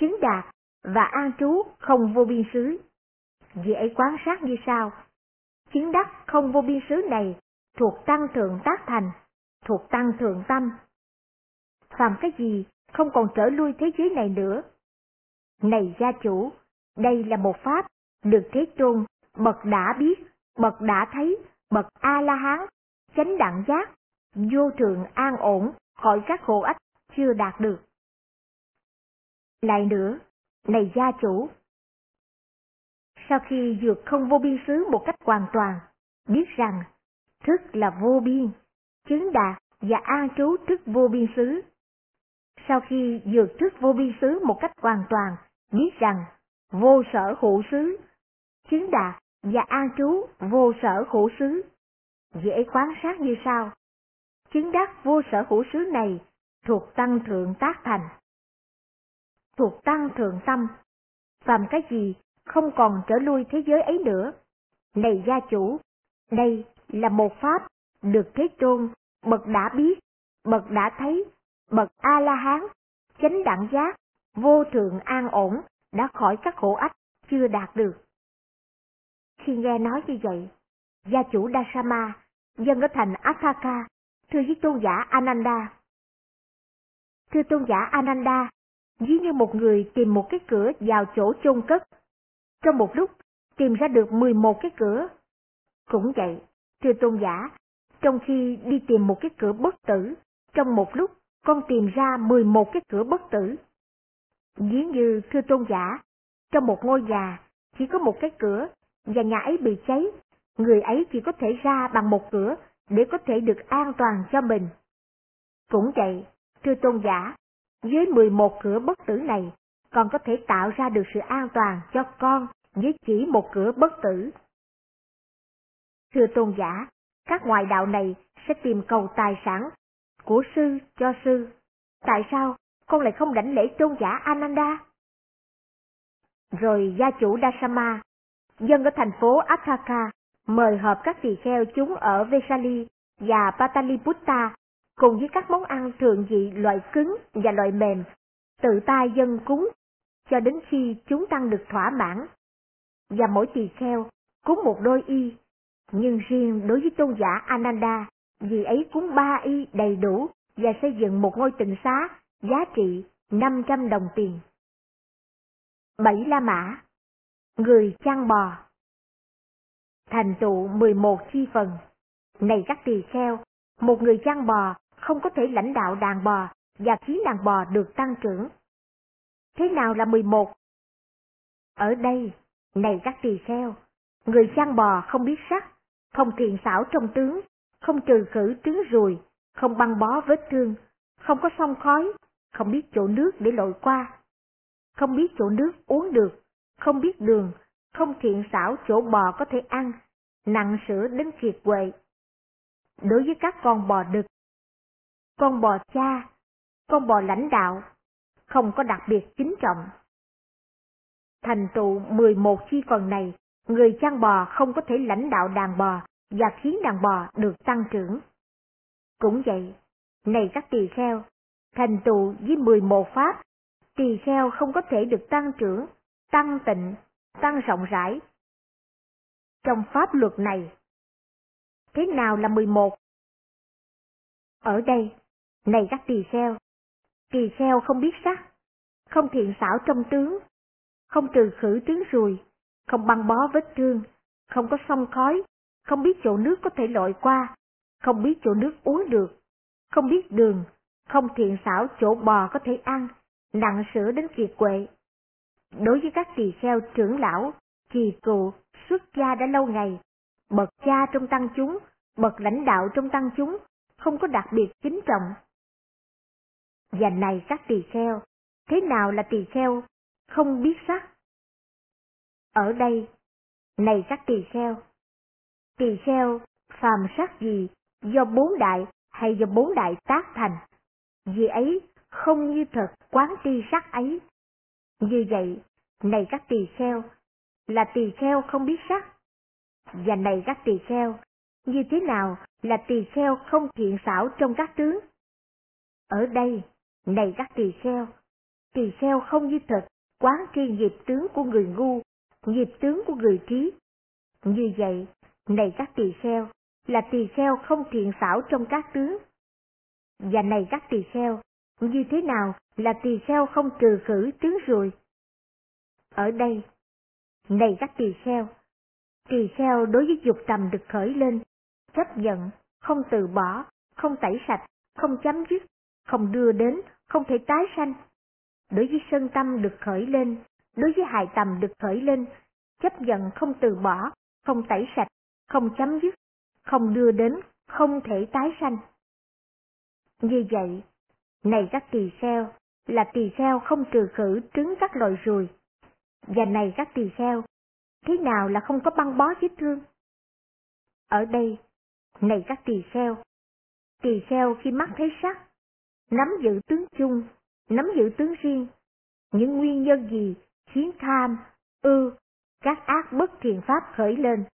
chứng đạt và an trú không vô biên xứ. Vì ấy quán sát như sau. Chứng đắc không vô biên xứ này thuộc tăng thượng tác thành, thuộc tăng thượng tâm. Phàm cái gì không còn trở lui thế giới này nữa. Này gia chủ, đây là một pháp, được Thế Tôn, bậc đã biết, bậc đã thấy, bậc A-la-hán, chánh đẳng giác, vô thượng an ổn, khỏi các khổ ách, chưa đạt được. Lại nữa, này gia chủ, sau khi vượt không vô biên xứ một cách hoàn toàn, biết rằng thức là vô biên, chứng đạt và an trú thức vô biên xứ. Sau khi dược thức vô biên xứ một cách hoàn toàn, biết rằng vô sở hữu xứ, chứng đạt và an trú vô sở hữu xứ. Dễ quan sát như sau. Chứng đắc vô sở hữu xứ này thuộc tăng thượng tác thành. Thuộc tăng thượng tâm. Phàm cái gì không còn trở lui thế giới ấy nữa. Này gia chủ, đây là một pháp được Thế Tôn, bậc đã biết, bậc đã thấy, bậc A-la-hán, chánh đẳng giác, vô thượng an ổn, đã khỏi các khổ ách, chưa đạt được. Khi nghe nói như vậy, gia chủ Dasama, dân ở thành Athaka, thưa với tôn giả Ananda. Thưa tôn giả Ananda, ví như một người tìm một cái cửa vào chỗ chôn cất. Trong một lúc, tìm ra được 11 cái cửa. Cũng vậy, thưa tôn giả, trong khi đi tìm một cái cửa bất tử, trong một lúc con tìm ra 11 cái cửa bất tử. Ví như thưa tôn giả, trong một ngôi nhà chỉ có một cái cửa và nhà ấy bị cháy, người ấy chỉ có thể ra bằng một cửa để có thể được an toàn cho mình. Cũng vậy, thưa tôn giả, với 11 cửa bất tử này, còn có thể tạo ra được sự an toàn cho con với chỉ một cửa bất tử. Thưa tôn giả, các ngoại đạo này sẽ tìm cầu tài sản của sư cho sư. Tại sao con lại không đảnh lễ tôn giả Ananda? Rồi gia chủ Dasama, dân ở thành phố Athaka, mời họp các tỳ kheo chúng ở Vesali và Pataliputta cùng với các món ăn thường dị loại cứng và loại mềm, tự tay dân cúng, cho đến khi chúng tăng được thỏa mãn. Và mỗi tỳ kheo cúng một đôi y, nhưng riêng đối với tôn giả Ananda, vì ấy cúng ba y đầy đủ và xây dựng một ngôi tịnh xá giá trị 500 đồng tiền. Bảy La Mã Người chăn bò Thành tụ 11 chi phần Này các tỳ kheo, một người chăn bò không có thể lãnh đạo đàn bò và khiến đàn bò được tăng trưởng. Thế nào là 11? Ở đây, này các tỳ kheo, người chăn bò không biết sắc, không thiện xảo trong tướng, không trừ khử trứng ruồi, không băng bó vết thương, không có sông khói, không biết chỗ nước để lội qua, không biết chỗ nước uống được, không biết đường, không thiện xảo chỗ bò có thể ăn, nặng sữa đến kiệt quệ. Đối với các con bò đực, con bò cha, con bò lãnh đạo, không có đặc biệt kính trọng. Thành tụ 11 chi phần này, người chăn bò không có thể lãnh đạo đàn bò và khiến đàn bò được tăng trưởng. Cũng vậy, này các tỳ kheo, thành tụ với 11 pháp, tỳ kheo không có thể được tăng trưởng, tăng tịnh, tăng rộng rãi. Trong pháp luật này, thế nào là 11? Ở đây, này các tỳ kheo, tỳ kheo không biết sắc, không thiện xảo trong tướng, không trừ khử tướng ruồi, không băng bó vết thương, không có sông khói, không biết chỗ nước có thể lội qua, không biết chỗ nước uống được, không biết đường, không thiện xảo chỗ bò có thể ăn, nặng sữa đến kiệt quệ. Đối với các tỳ kheo trưởng lão, kỳ cụ, xuất gia đã lâu ngày, bậc cha trong tăng chúng, bậc lãnh đạo trong tăng chúng, không có đặc biệt kính trọng. Và này các tỳ kheo, thế nào là tỳ kheo, không biết sắc? Ở đây, này các tỳ kheo, tỳ kheo phàm sắc gì do bốn đại hay do bốn đại tác thành, vì ấy không như thật quán tri sắc ấy. Như vậy, này các tỳ kheo, là tỳ kheo không biết sắc. Và này các tỳ kheo, như thế nào là tỳ kheo không thiện xảo trong các tướng? Ở đây, này các tỳ kheo, tỳ kheo không như thật quán tri nghiệp tướng của người ngu, nghiệp tướng của người trí. Như vậy, này các tỳ kheo, là tỳ kheo không thiện xảo trong các tướng. Và này các tỳ kheo, như thế nào là tỳ kheo không trừ khử tướng rồi Ở đây, này các tỳ kheo, tỳ kheo đối với dục tầm được khởi lên, chấp nhận, không từ bỏ, không tẩy sạch, không chấm dứt, không đưa đến, không thể tái sanh. Đối với sân tâm được khởi lên, đối với hài tầm được khởi lên, chấp nhận không từ bỏ, không tẩy sạch, không chấm dứt, không đưa đến, không thể tái sanh. Như vậy, này các tỳ kheo, là tỳ kheo không trừ khử trứng các loài ruồi. Và này các tỳ kheo, thế nào là không có băng bó vết thương? Ở đây, này các tỳ kheo, tỳ kheo khi mắt thấy sắc, nắm giữ tướng chung, nắm giữ tướng riêng, những nguyên nhân gì khiến tham, ư, các ác bất thiện pháp khởi lên.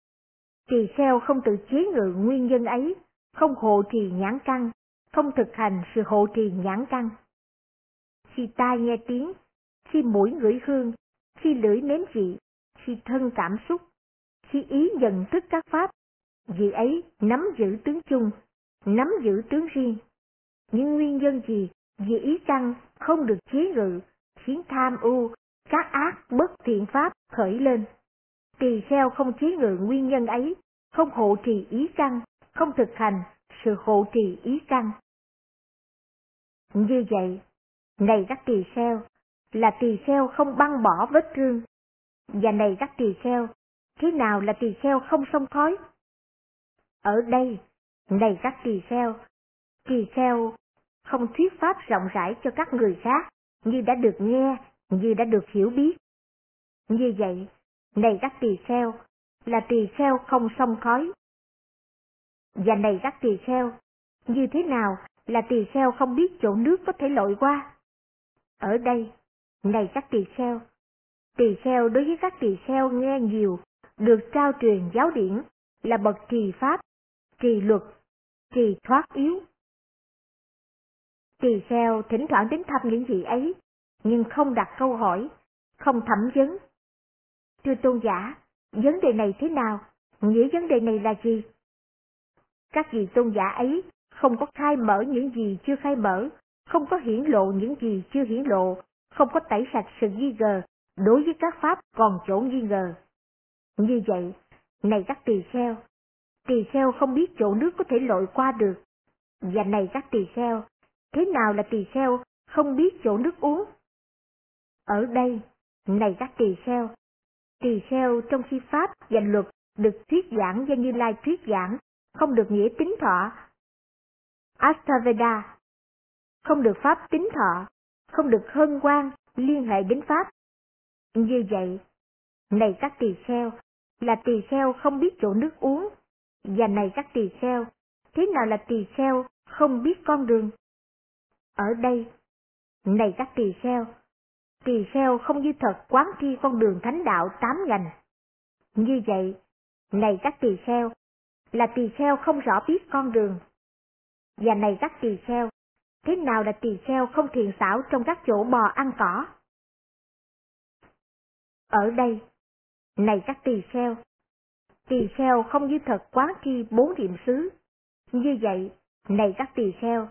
Tỳ kheo không tự chế ngự nguyên nhân ấy, không hộ trì nhãn căn, không thực hành sự hộ trì nhãn căn. Khi tai nghe tiếng, khi mũi ngửi hương, khi lưỡi nếm vị, khi thân cảm xúc, khi ý nhận thức các pháp, vị ấy nắm giữ tướng chung, nắm giữ tướng riêng. Những nguyên nhân gì vì ý căn không được chế ngự, khiến tham ưu, các ác bất thiện pháp khởi lên. Tỳ kheo không chế ngự nguyên nhân ấy, không hộ trì ý căn, không thực hành sự hộ trì ý căn. Như vậy, này các tỳ kheo, là tỳ kheo không băng bỏ vết thương. Và này các tỳ kheo, thế nào là tỳ kheo không xông khói? Ở đây, này các tỳ kheo, tỳ kheo không thuyết pháp rộng rãi cho các người khác, như đã được nghe, như đã được hiểu biết. Như vậy, này các tỳ kheo, là tỳ kheo không xông khói. Và này các tỳ kheo, như thế nào là tỳ kheo không biết chỗ nước có thể lội qua? Ở đây, này các tỳ kheo, tỳ kheo đối với các tỳ kheo nghe nhiều, được trao truyền giáo điển là bậc trì pháp, trì luật, trì thoát yếu. Tỳ kheo thỉnh thoảng đến thăm những vị ấy, nhưng không đặt câu hỏi, không thẩm vấn. Thưa tôn giả, vấn đề này thế nào? Nghĩa vấn đề này là gì? Các vị tôn giả ấy không có khai mở những gì chưa khai mở, không có hiển lộ những gì chưa hiển lộ, không có tẩy sạch sự nghi ngờ đối với các pháp còn chỗ nghi ngờ. Như vậy, này các tỳ kheo, tỳ kheo không biết chỗ nước có thể lội qua được. Và này các tỳ kheo, thế nào là tỳ kheo không biết chỗ nước uống? Ở đây, này các tỳ kheo, tỳ kheo trong khi pháp danh luật được thuyết giảng do Như Lai thuyết giảng, không được nghĩa tính thọ. Astaveda, không được pháp tính thọ, không được hân quan liên hệ đến pháp. Như vậy, này các tỳ kheo, là tỳ kheo không biết chỗ nước uống, và này các tỳ kheo, thế nào là tỳ kheo không biết con đường? Ở đây, này các tỳ kheo, tỳ kheo không như thật quán tri con đường thánh đạo tám ngành. Như vậy, này các tỳ kheo, là tỳ kheo không rõ biết con đường. Và này các tỳ kheo, thế nào là tỳ kheo không thiền xảo trong các chỗ bò ăn cỏ? Ở đây, này các tỳ kheo, tỳ kheo không như thật quán tri bốn điểm xứ. Như vậy, này các tỳ kheo,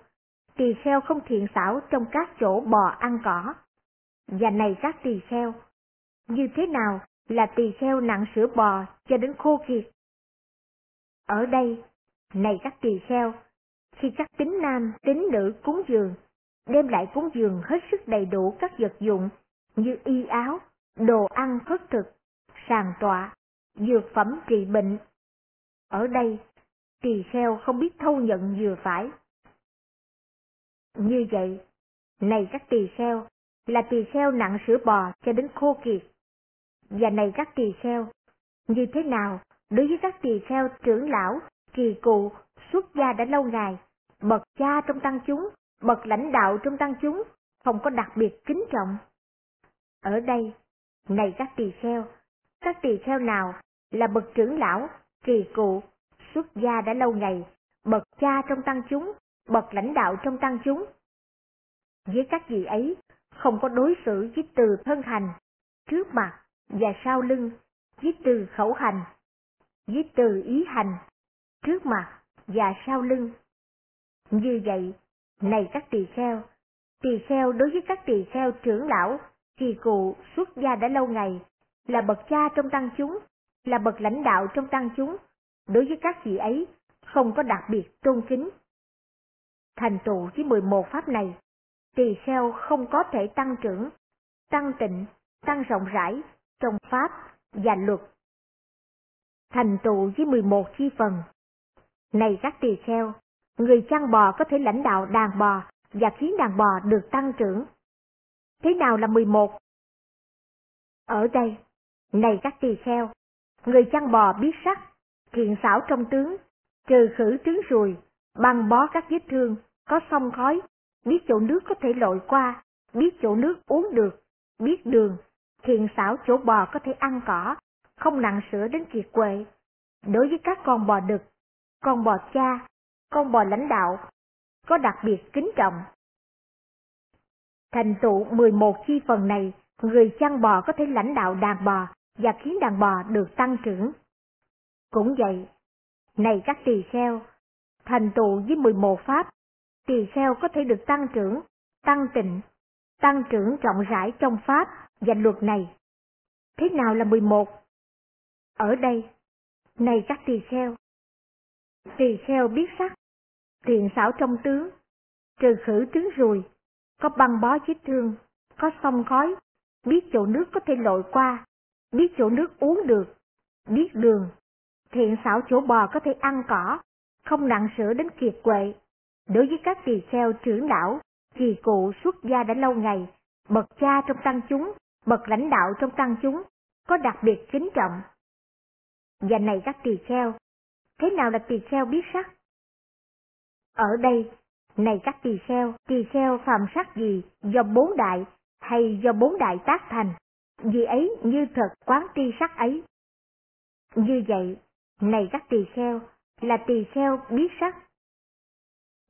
tỳ kheo không thiện xảo trong các chỗ bò ăn cỏ. Và này các tỳ kheo, như thế nào là tỳ kheo nặng sữa bò cho đến khô kiệt? Ở đây, này các tỳ kheo, khi các tính nam, tính nữ cúng dường, đem lại cúng dường hết sức đầy đủ các vật dụng như y áo, đồ ăn khất thực, sàn tọa, dược phẩm trị bệnh. Ở đây, tỳ kheo không biết thâu nhận vừa phải. Như vậy, này các tỳ kheo, là tỳ kheo nặng sữa bò cho đến khô kiệt. Và này các tỳ kheo, như thế nào đối với các tỳ kheo trưởng lão, kỳ cụ, xuất gia đã lâu ngày, bậc cha trong tăng chúng, bậc lãnh đạo trong tăng chúng, không có đặc biệt kính trọng. Ở đây, này các tỳ kheo, các tỳ kheo nào là bậc trưởng lão, kỳ cụ, xuất gia đã lâu ngày, bậc cha trong tăng chúng, bậc lãnh đạo trong tăng chúng. Với các vị ấy, không có đối xử với từ thân hành, trước mặt và sau lưng với từ khẩu hành, với từ ý hành, trước mặt và sau lưng. Như vậy, này các tỳ kheo, tỳ kheo đối với các tỳ kheo trưởng lão, trì cụ, xuất gia đã lâu ngày, là bậc cha trong tăng chúng, là bậc lãnh đạo trong tăng chúng, đối với các vị ấy không có đặc biệt tôn kính. Thành tựu với 11 pháp này, tỳ kheo không có thể tăng trưởng, tăng tịnh, tăng rộng rãi trong pháp và luật. Thành tựu với 11 chi phần. Này các tỳ kheo, người chăn bò có thể lãnh đạo đàn bò và khiến đàn bò được tăng trưởng. Thế nào là 11? Ở đây, này các tỳ kheo, người chăn bò biết sắc, thiện xảo trong tướng, trừ khử trứng ruồi, băng bó các vết thương, có sông khói, biết chỗ nước có thể lội qua, biết chỗ nước uống được, biết đường, thiện xảo chỗ bò có thể ăn cỏ, không nặng sữa đến kiệt quệ. Đối với các con bò đực, con bò cha, con bò lãnh đạo, có đặc biệt kính trọng. Thành tựu 11 chi phần này, người chăn bò có thể lãnh đạo đàn bò và khiến đàn bò được tăng trưởng. Cũng vậy, này các tỳ kheo, thành tựu với 11 pháp, tỳ kheo có thể được tăng trưởng, tăng tịnh, tăng trưởng rộng rãi trong pháp và luật này. Thế nào là 11? Ở đây, này các tỳ kheo, tỳ kheo biết sắc, thiện xảo trong tướng, trừ khử trứng ruồi, có băng bó vết thương, có sông khói, biết chỗ nước có thể lội qua, biết chỗ nước uống được, biết đường, thiện xảo chỗ bò có thể ăn cỏ, không nặng sữa đến kiệt quệ. Đối với các tỳ kheo trưởng lão, trì cụ xuất gia đã lâu ngày, bậc cha trong tăng chúng, bậc lãnh đạo trong tăng chúng, có đặc biệt kính trọng. Và này các tỳ kheo, thế nào là tỳ kheo biết sắc? Ở đây, này các tỳ kheo, tỳ kheo phàm sắc gì do bốn đại hay do bốn đại tác thành, vì ấy như thật quán tri sắc ấy. Như vậy, này các tỳ kheo, là tỳ kheo biết sắc.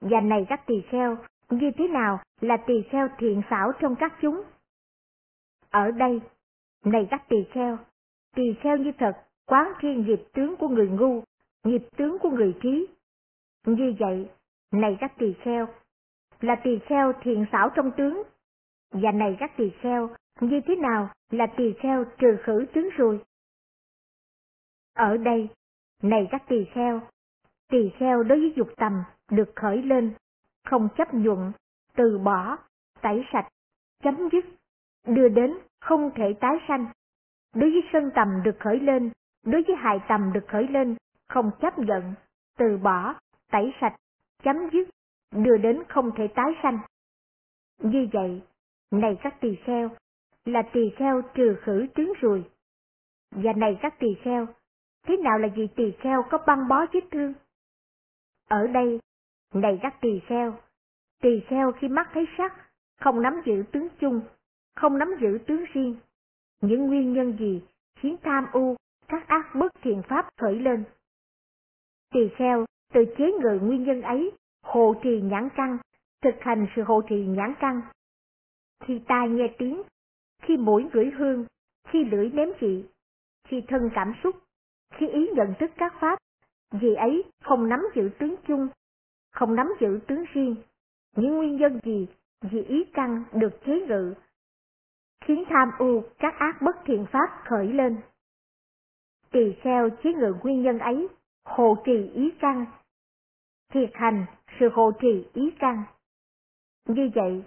Và này các tỳ kheo, như thế nào là tỳ kheo thiện xảo trong các chúng? Ở đây, này các tỳ kheo, tỳ kheo như thật quán thiên nghiệp tướng của người ngu, nghiệp tướng của người trí. Như vậy, này các tỳ kheo, là tỳ kheo thiện xảo trong tướng. Và này các tỳ kheo, như thế nào là tỳ kheo trừ khử tướng rồi? Ở đây, này các tỳ kheo, tỳ kheo đối với dục tầm được khởi lên, không chấp nhuận, từ bỏ, tẩy sạch, chấm dứt, đưa đến không thể tái sanh. Đối với sân tầm được khởi lên, đối với hài tầm được khởi lên, không chấp nhận, từ bỏ, tẩy sạch, chấm dứt, đưa đến không thể tái sanh. Như vậy, này các tỳ kheo, là tỳ kheo trừ khử trứng ruồi. Và này các tỳ kheo, thế nào là vị tỳ kheo có băng bó vết thương? Ở đây, này các tỳ kheo, tỳ kheo khi mắt thấy sắc, không nắm giữ tướng chung, không nắm giữ tướng riêng. Những nguyên nhân gì khiến tham u, các ác bất thiện pháp khởi lên? Tỳ kheo tự chế ngự nguyên nhân ấy, hộ trì nhãn căn, thực hành sự hộ trì nhãn căn. Khi tai nghe tiếng, khi mũi ngửi hương, khi lưỡi nếm vị, khi thân cảm xúc, khi ý nhận thức các pháp, vì ấy không nắm giữ tướng chung, không nắm giữ tướng riêng. Những nguyên nhân gì vì ý căn được chế ngự, khiến tham u các ác bất thiện pháp khởi lên. Tỳ kheo chế ngự nguyên nhân ấy, hộ trì ý căn, thiệt hành sự hộ trì ý căn. Như vậy,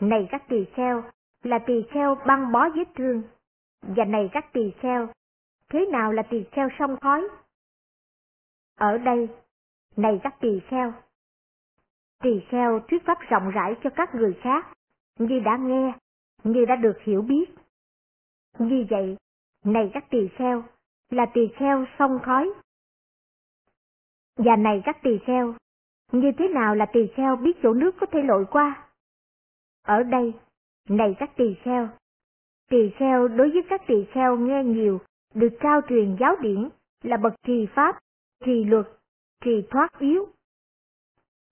này các tỳ kheo, là tỳ kheo băng bó vết thương, và này các tỳ kheo, thế nào là tỳ kheo sông khói? Ở đây, này các tỳ kheo, tỳ kheo thuyết pháp rộng rãi cho các người khác, như đã nghe, như đã được hiểu biết. Như vậy, này các tỳ kheo, là tỳ kheo sông khói. Và này các tỳ kheo, như thế nào là tỳ kheo biết chỗ nước có thể lội qua? Ở đây, này các tỳ kheo, tỳ kheo đối với các tỳ kheo nghe nhiều, được trao truyền giáo điển là bậc trì pháp, trì luật, trì thoát yếu.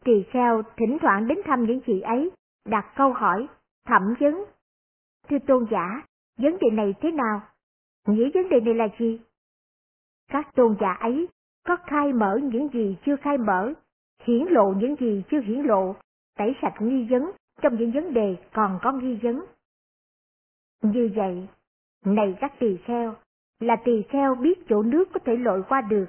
Kỳ kheo thỉnh thoảng đến thăm những chị ấy, đặt câu hỏi, thẩm vấn. Thưa tôn giả, vấn đề này thế nào? Nghĩ vấn đề này là gì? Các tôn giả ấy có khai mở những gì chưa khai mở, hiển lộ những gì chưa hiển lộ, tẩy sạch nghi vấn trong những vấn đề còn có nghi vấn. Như vậy, này các tỳ kheo, là tỳ kheo biết chỗ nước có thể lội qua được,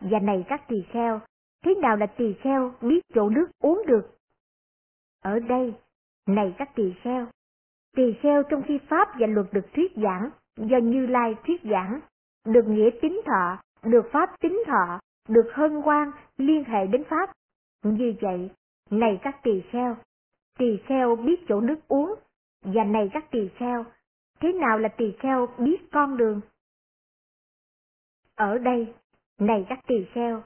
và này các tỳ kheo, thế nào là tỳ kheo biết chỗ nước uống được? Ở đây, này các tỳ kheo, tỳ kheo trong khi pháp và luật được thuyết giảng do Như Lai thuyết giảng, được nghĩa tín thọ, được pháp tín thọ, được hân hoan liên hệ đến pháp. Như vậy, này các tỳ kheo, tỳ kheo biết chỗ nước uống, và này các tỳ kheo, thế nào là tỳ kheo biết con đường? Ở đây, này các tỳ kheo,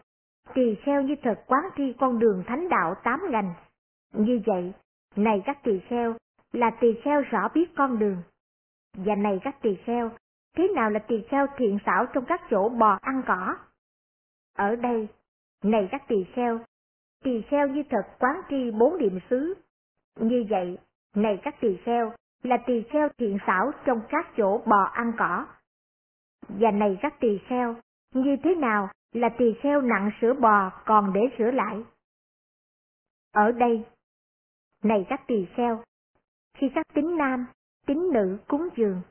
tỳ kheo như thật quán thi con đường thánh đạo tám ngành. Như vậy, này các tỳ kheo, là tỳ kheo rõ biết con đường. Và này các tỳ kheo, thế nào là tỳ kheo thiện xảo trong các chỗ bò ăn cỏ? Ở đây, này các tỳ kheo, tỳ kheo như thật quán tri bốn điểm xứ. Như vậy, này các tỳ kheo, là tỳ kheo thiện xảo trong các chỗ bò ăn cỏ. Và này các tỳ kheo, như thế nào là tỳ kheo nặng sữa bò còn để sửa lại? Ở đây, này các tỳ kheo, khi các tính nam, tính nữ cúng dường,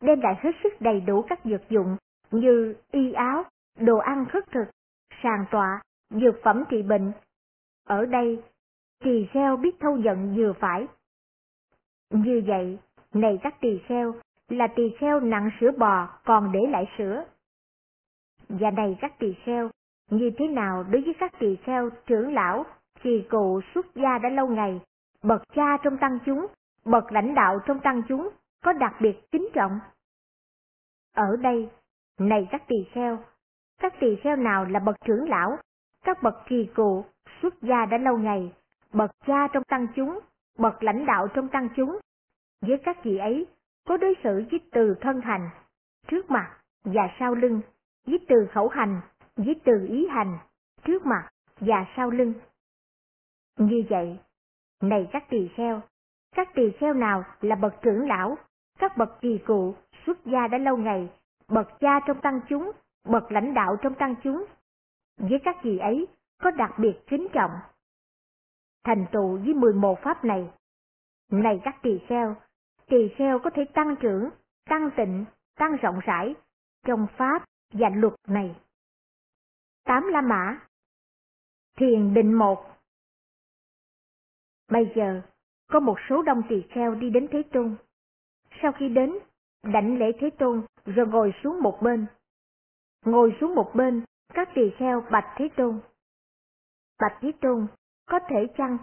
đem lại hết sức đầy đủ các dược dụng như y áo, đồ ăn khất thực, sàn tọa, dược phẩm trị bệnh. Ở đây, tỳ kheo biết thâu nhận vừa phải. Như vậy, này các tỳ kheo, là tỳ kheo nặng sữa bò còn để lại sữa. Và này các tỳ kheo, như thế nào đối với các tỳ kheo trưởng lão, trì cụ xuất gia đã lâu ngày, bậc cha trong tăng chúng, bậc lãnh đạo trong tăng chúng, có đặc biệt kính trọng. Ở đây, này các tỳ kheo, các tỳ kheo nào là bậc trưởng lão, các bậc trì cụ, xuất gia đã lâu ngày, bậc cha trong tăng chúng, bậc lãnh đạo trong tăng chúng, với các vị ấy có đối xử với từ thân hành, trước mặt và sau lưng, với từ khẩu hành, với từ ý hành, trước mặt và sau lưng. Như vậy, này các tỳ kheo, các tỳ kheo nào là bậc trưởng lão, các bậc trì cụ, xuất gia đã lâu ngày, bậc cha trong tăng chúng, bậc lãnh đạo trong tăng chúng, với các vị ấy có đặc biệt kính trọng. Thành tựu với 11 pháp này. Này các tỳ kheo, tỳ kheo có thể tăng trưởng, tăng tịnh, tăng rộng rãi trong pháp và luật này. Tám La Mã Thiền định một Bây giờ, có một số đông tỳ kheo đi đến Thế Tôn. Sau khi đến, đảnh lễ Thế Tôn rồi ngồi xuống một bên. Ngồi xuống một bên, các tỳ kheo bạch Thế Tôn. Bạch Thế Tôn, có thể chăng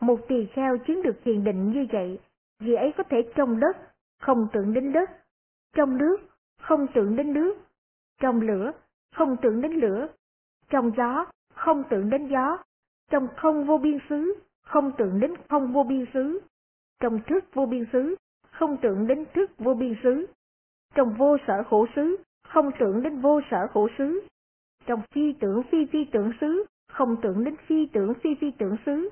một tỳ kheo chứng được thiền định như vậy, vì ấy có thể trong đất, không tưởng đến đất, trong nước, không tưởng đến nước, trong lửa, không tưởng đến lửa, trong gió, không tưởng đến gió, trong không vô biên xứ, không tưởng đến không vô biên xứ, trong thức vô biên xứ, không tưởng đến thức vô biên xứ, trong vô sở khổ xứ, không tưởng đến vô sở khổ xứ, trong phi tưởng phi phi tưởng xứ, không tưởng đến phi tưởng phi phi tưởng xứ.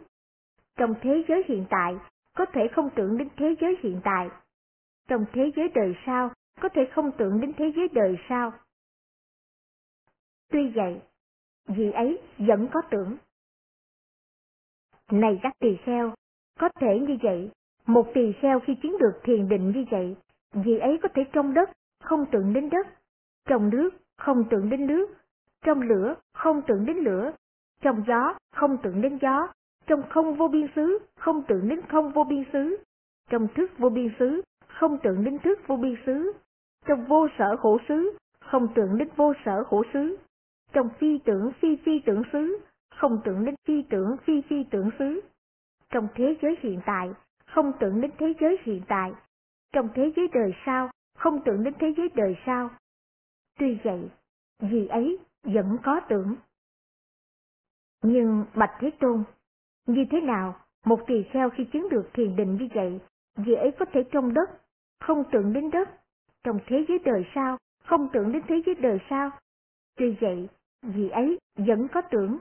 Trong thế giới hiện tại, có thể không tưởng đến thế giới hiện tại. Trong thế giới đời sau, có thể không tưởng đến thế giới đời sau. Tuy vậy, vì ấy vẫn có tưởng. Này các tỳ kheo, có thể như vậy, một tỳ kheo khi chứng được thiền định như vậy, vì ấy có thể trong đất, không tưởng đến đất, trong nước, không tưởng đến nước, trong lửa, không tưởng đến lửa, trong gió, không tưởng đến gió, trong không vô biên xứ, không tưởng đến không vô biên xứ, trong thức vô biên xứ, không tưởng đến thức vô biên xứ, trong vô sở khổ xứ, không tưởng đến vô sở khổ xứ, trong phi tưởng phi phi tưởng xứ, không tưởng đến phi tưởng phi phi tưởng xứ, trong thế giới hiện tại, không tưởng đến thế giới hiện tại, trong thế giới đời sau, không tưởng đến thế giới đời sau. Tuy vậy, gì ấy vẫn có tưởng. Nhưng Bạch Thế Tôn, như thế nào một tỳ kheo khi chứng được thiền định như vậy, vì ấy có thể trong đất, không tưởng đến đất, trong thế giới đời sau, không tưởng đến thế giới đời sau. Tuy vậy, vì ấy vẫn có tưởng.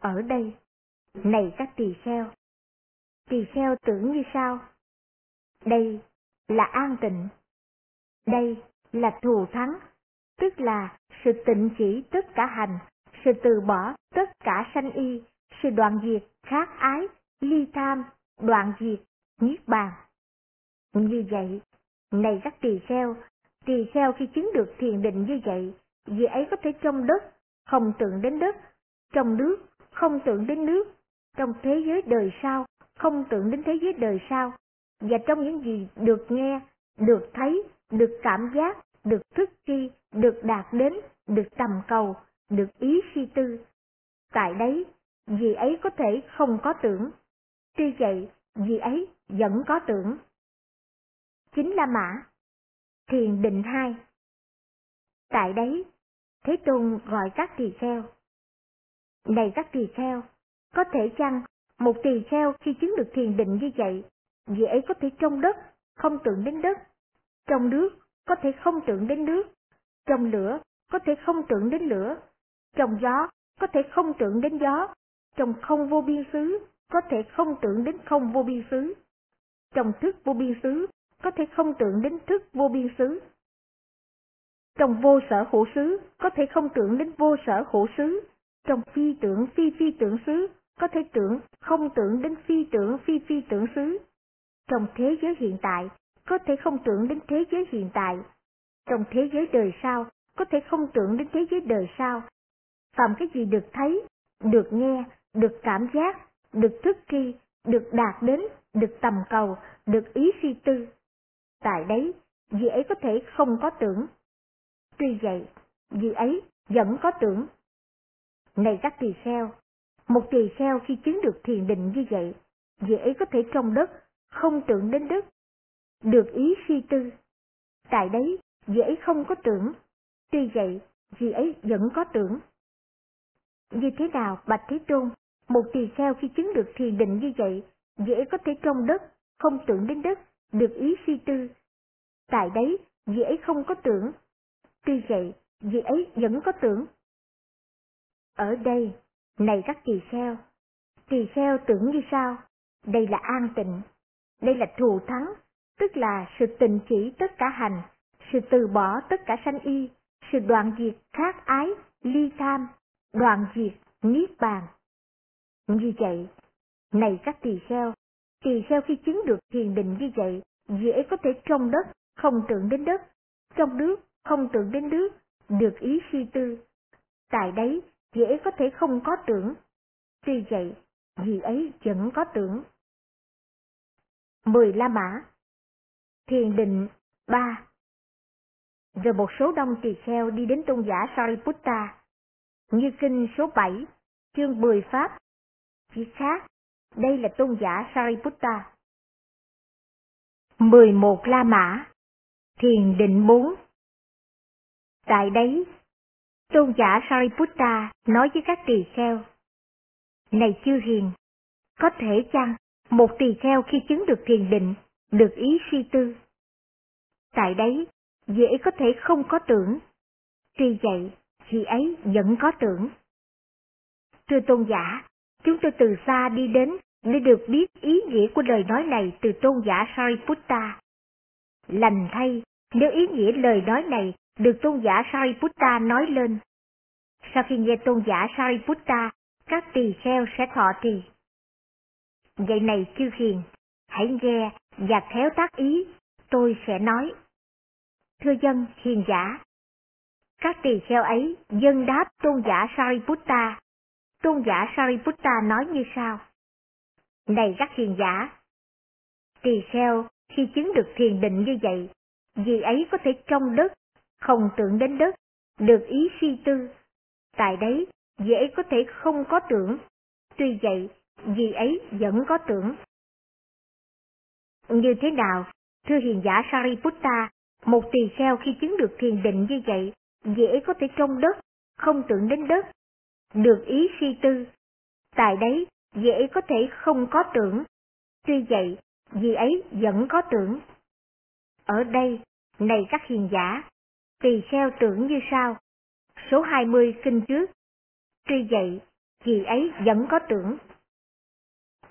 Ở đây, này các tỳ kheo, tỳ kheo tưởng như sao? Đây là an tịnh. Đây là thù thắng, tức là sự tịnh chỉ tất cả hành, sự từ bỏ tất cả sanh y, sự đoạn diệt khát ái, ly tham, đoạn diệt, niết bàn. Như vậy, này các tỳ kheo, tỳ kheo khi chứng được thiền định như vậy, vì ấy có thể trong đất, không tưởng đến đất, trong nước, không tưởng đến nước, trong thế giới đời sau, không tưởng đến thế giới đời sau, và trong những gì được nghe, được thấy, được cảm giác, được thức chi, được đạt đến, được tầm cầu, được ý suy tư. Tại đấy, vì ấy có thể không có tưởng. Tuy vậy, vì ấy vẫn có tưởng. Chính là mã. Thiền định hai. Tại đấy, Thế Tôn gọi các tỳ kheo. Này các tỳ kheo, có thể chăng một tỳ kheo khi chứng được thiền định như vậy, vì ấy có thể trong đất, không tưởng đến đất, trong nước, có thể không tưởng đến nước, trong lửa, có thể không tưởng đến lửa, trong gió, có thể không tưởng đến gió, trong không vô biên xứ, có thể không tưởng đến không vô biên xứ, trong thức vô biên xứ, có thể không tưởng đến thức vô biên xứ. Trong vô sở hữu xứ, có thể không tưởng đến vô sở hữu xứ, trong phi tưởng phi phi tưởng xứ, có thể tưởng không tưởng đến phi tưởng phi phi tưởng xứ. Trong thế giới hiện tại, có thể không tưởng đến thế giới hiện tại. Trong thế giới đời sau, có thể không tưởng đến thế giới đời sau. Phạm cái gì được thấy, được nghe, được cảm giác, được thức tri, được đạt đến, được tầm cầu, được ý suy tư. Tại đấy, dễ ấy có thể không có tưởng. Tuy vậy, vì ấy vẫn có tưởng. Này các tỳ kheo, một tỳ kheo khi chứng được thiền định như vậy, vì ấy có thể trong đất, không tưởng đến đất, được ý suy tư. Tại đấy, vì ấy không có tưởng, tuy vậy, vì ấy vẫn có tưởng. Như thế nào, Bạch Thế Tôn, một tỳ kheo khi chứng được thiền định như vậy, vì ấy có thể trong đất, không tưởng đến đất, được ý suy tư. Tại đấy, vì ấy không có tưởng, tuy vậy, vì ấy vẫn có tưởng. Ở đây, này các tỳ kheo, tỳ kheo tưởng như sao? Đây là an tịnh, đây là thù thắng, tức là sự tình chỉ tất cả hành, sự từ bỏ tất cả sanh y, sự đoạn diệt khát ái, ly tham, đoạn diệt niết bàn. Như vậy, này các tỳ kheo, tỳ kheo khi chứng được thiền định như vậy, dễ có thể trong đất, không tưởng đến đất, trong nước, không tưởng đến nước, được ý suy tư. Tại đấy, dễ có thể không có tưởng. Tuy vậy, vì ấy vẫn có tưởng. Mười La Mã Thiền định ba Rồi một số đông tỳ kheo đi đến tôn giả Sariputta, như kinh số 7, chương 10 Pháp. Chỉ khác, đây là tôn giả Sariputta. 11 La Mã Thiền định 4 Tại đấy, tôn giả Sariputta nói với các tỳ kheo. Này chư hiền, có thể chăng một tỳ kheo khi chứng được thiền định, được ý suy tư. Tại đấy, dễ có thể không có tưởng. Tuy vậy, chị ấy vẫn có tưởng. Thưa tôn giả, chúng tôi từ xa đi đến để được biết ý nghĩa của lời nói này từ tôn giả Sariputta. Lành thay, nếu ý nghĩa lời nói này được tôn giả Sariputta nói lên. Sau khi nghe tôn giả Sariputta, các tỳ kheo sẽ thọ trì. Vậy này chư hiền, hãy nghe và khéo tác ý, tôi sẽ nói. Thưa dân hiền giả, các tỳ kheo ấy dân đáp tôn giả Sariputta. Tôn giả Sariputta nói như sau. Này các hiền giả, tỳ kheo khi chứng được thiền định như vậy, vì ấy có thể trong đất, không tưởng đến đất, được ý suy tư. Tại đấy, dễ có thể không có tưởng. Tuy vậy, gì ấy vẫn có tưởng. Như thế nào, thưa hiền giả Sariputta, một tỳ kheo khi chứng được thiền định như vậy, dễ có thể trong đất, không tưởng đến đất, được ý suy tư. Tại đấy, dễ có thể không có tưởng. Tuy vậy, vì ấy vẫn có tưởng. Ở đây, này các hiền giả, tỳ kheo tưởng như sau. Số 20 kinh trước. Tuy vậy, vì ấy vẫn có tưởng.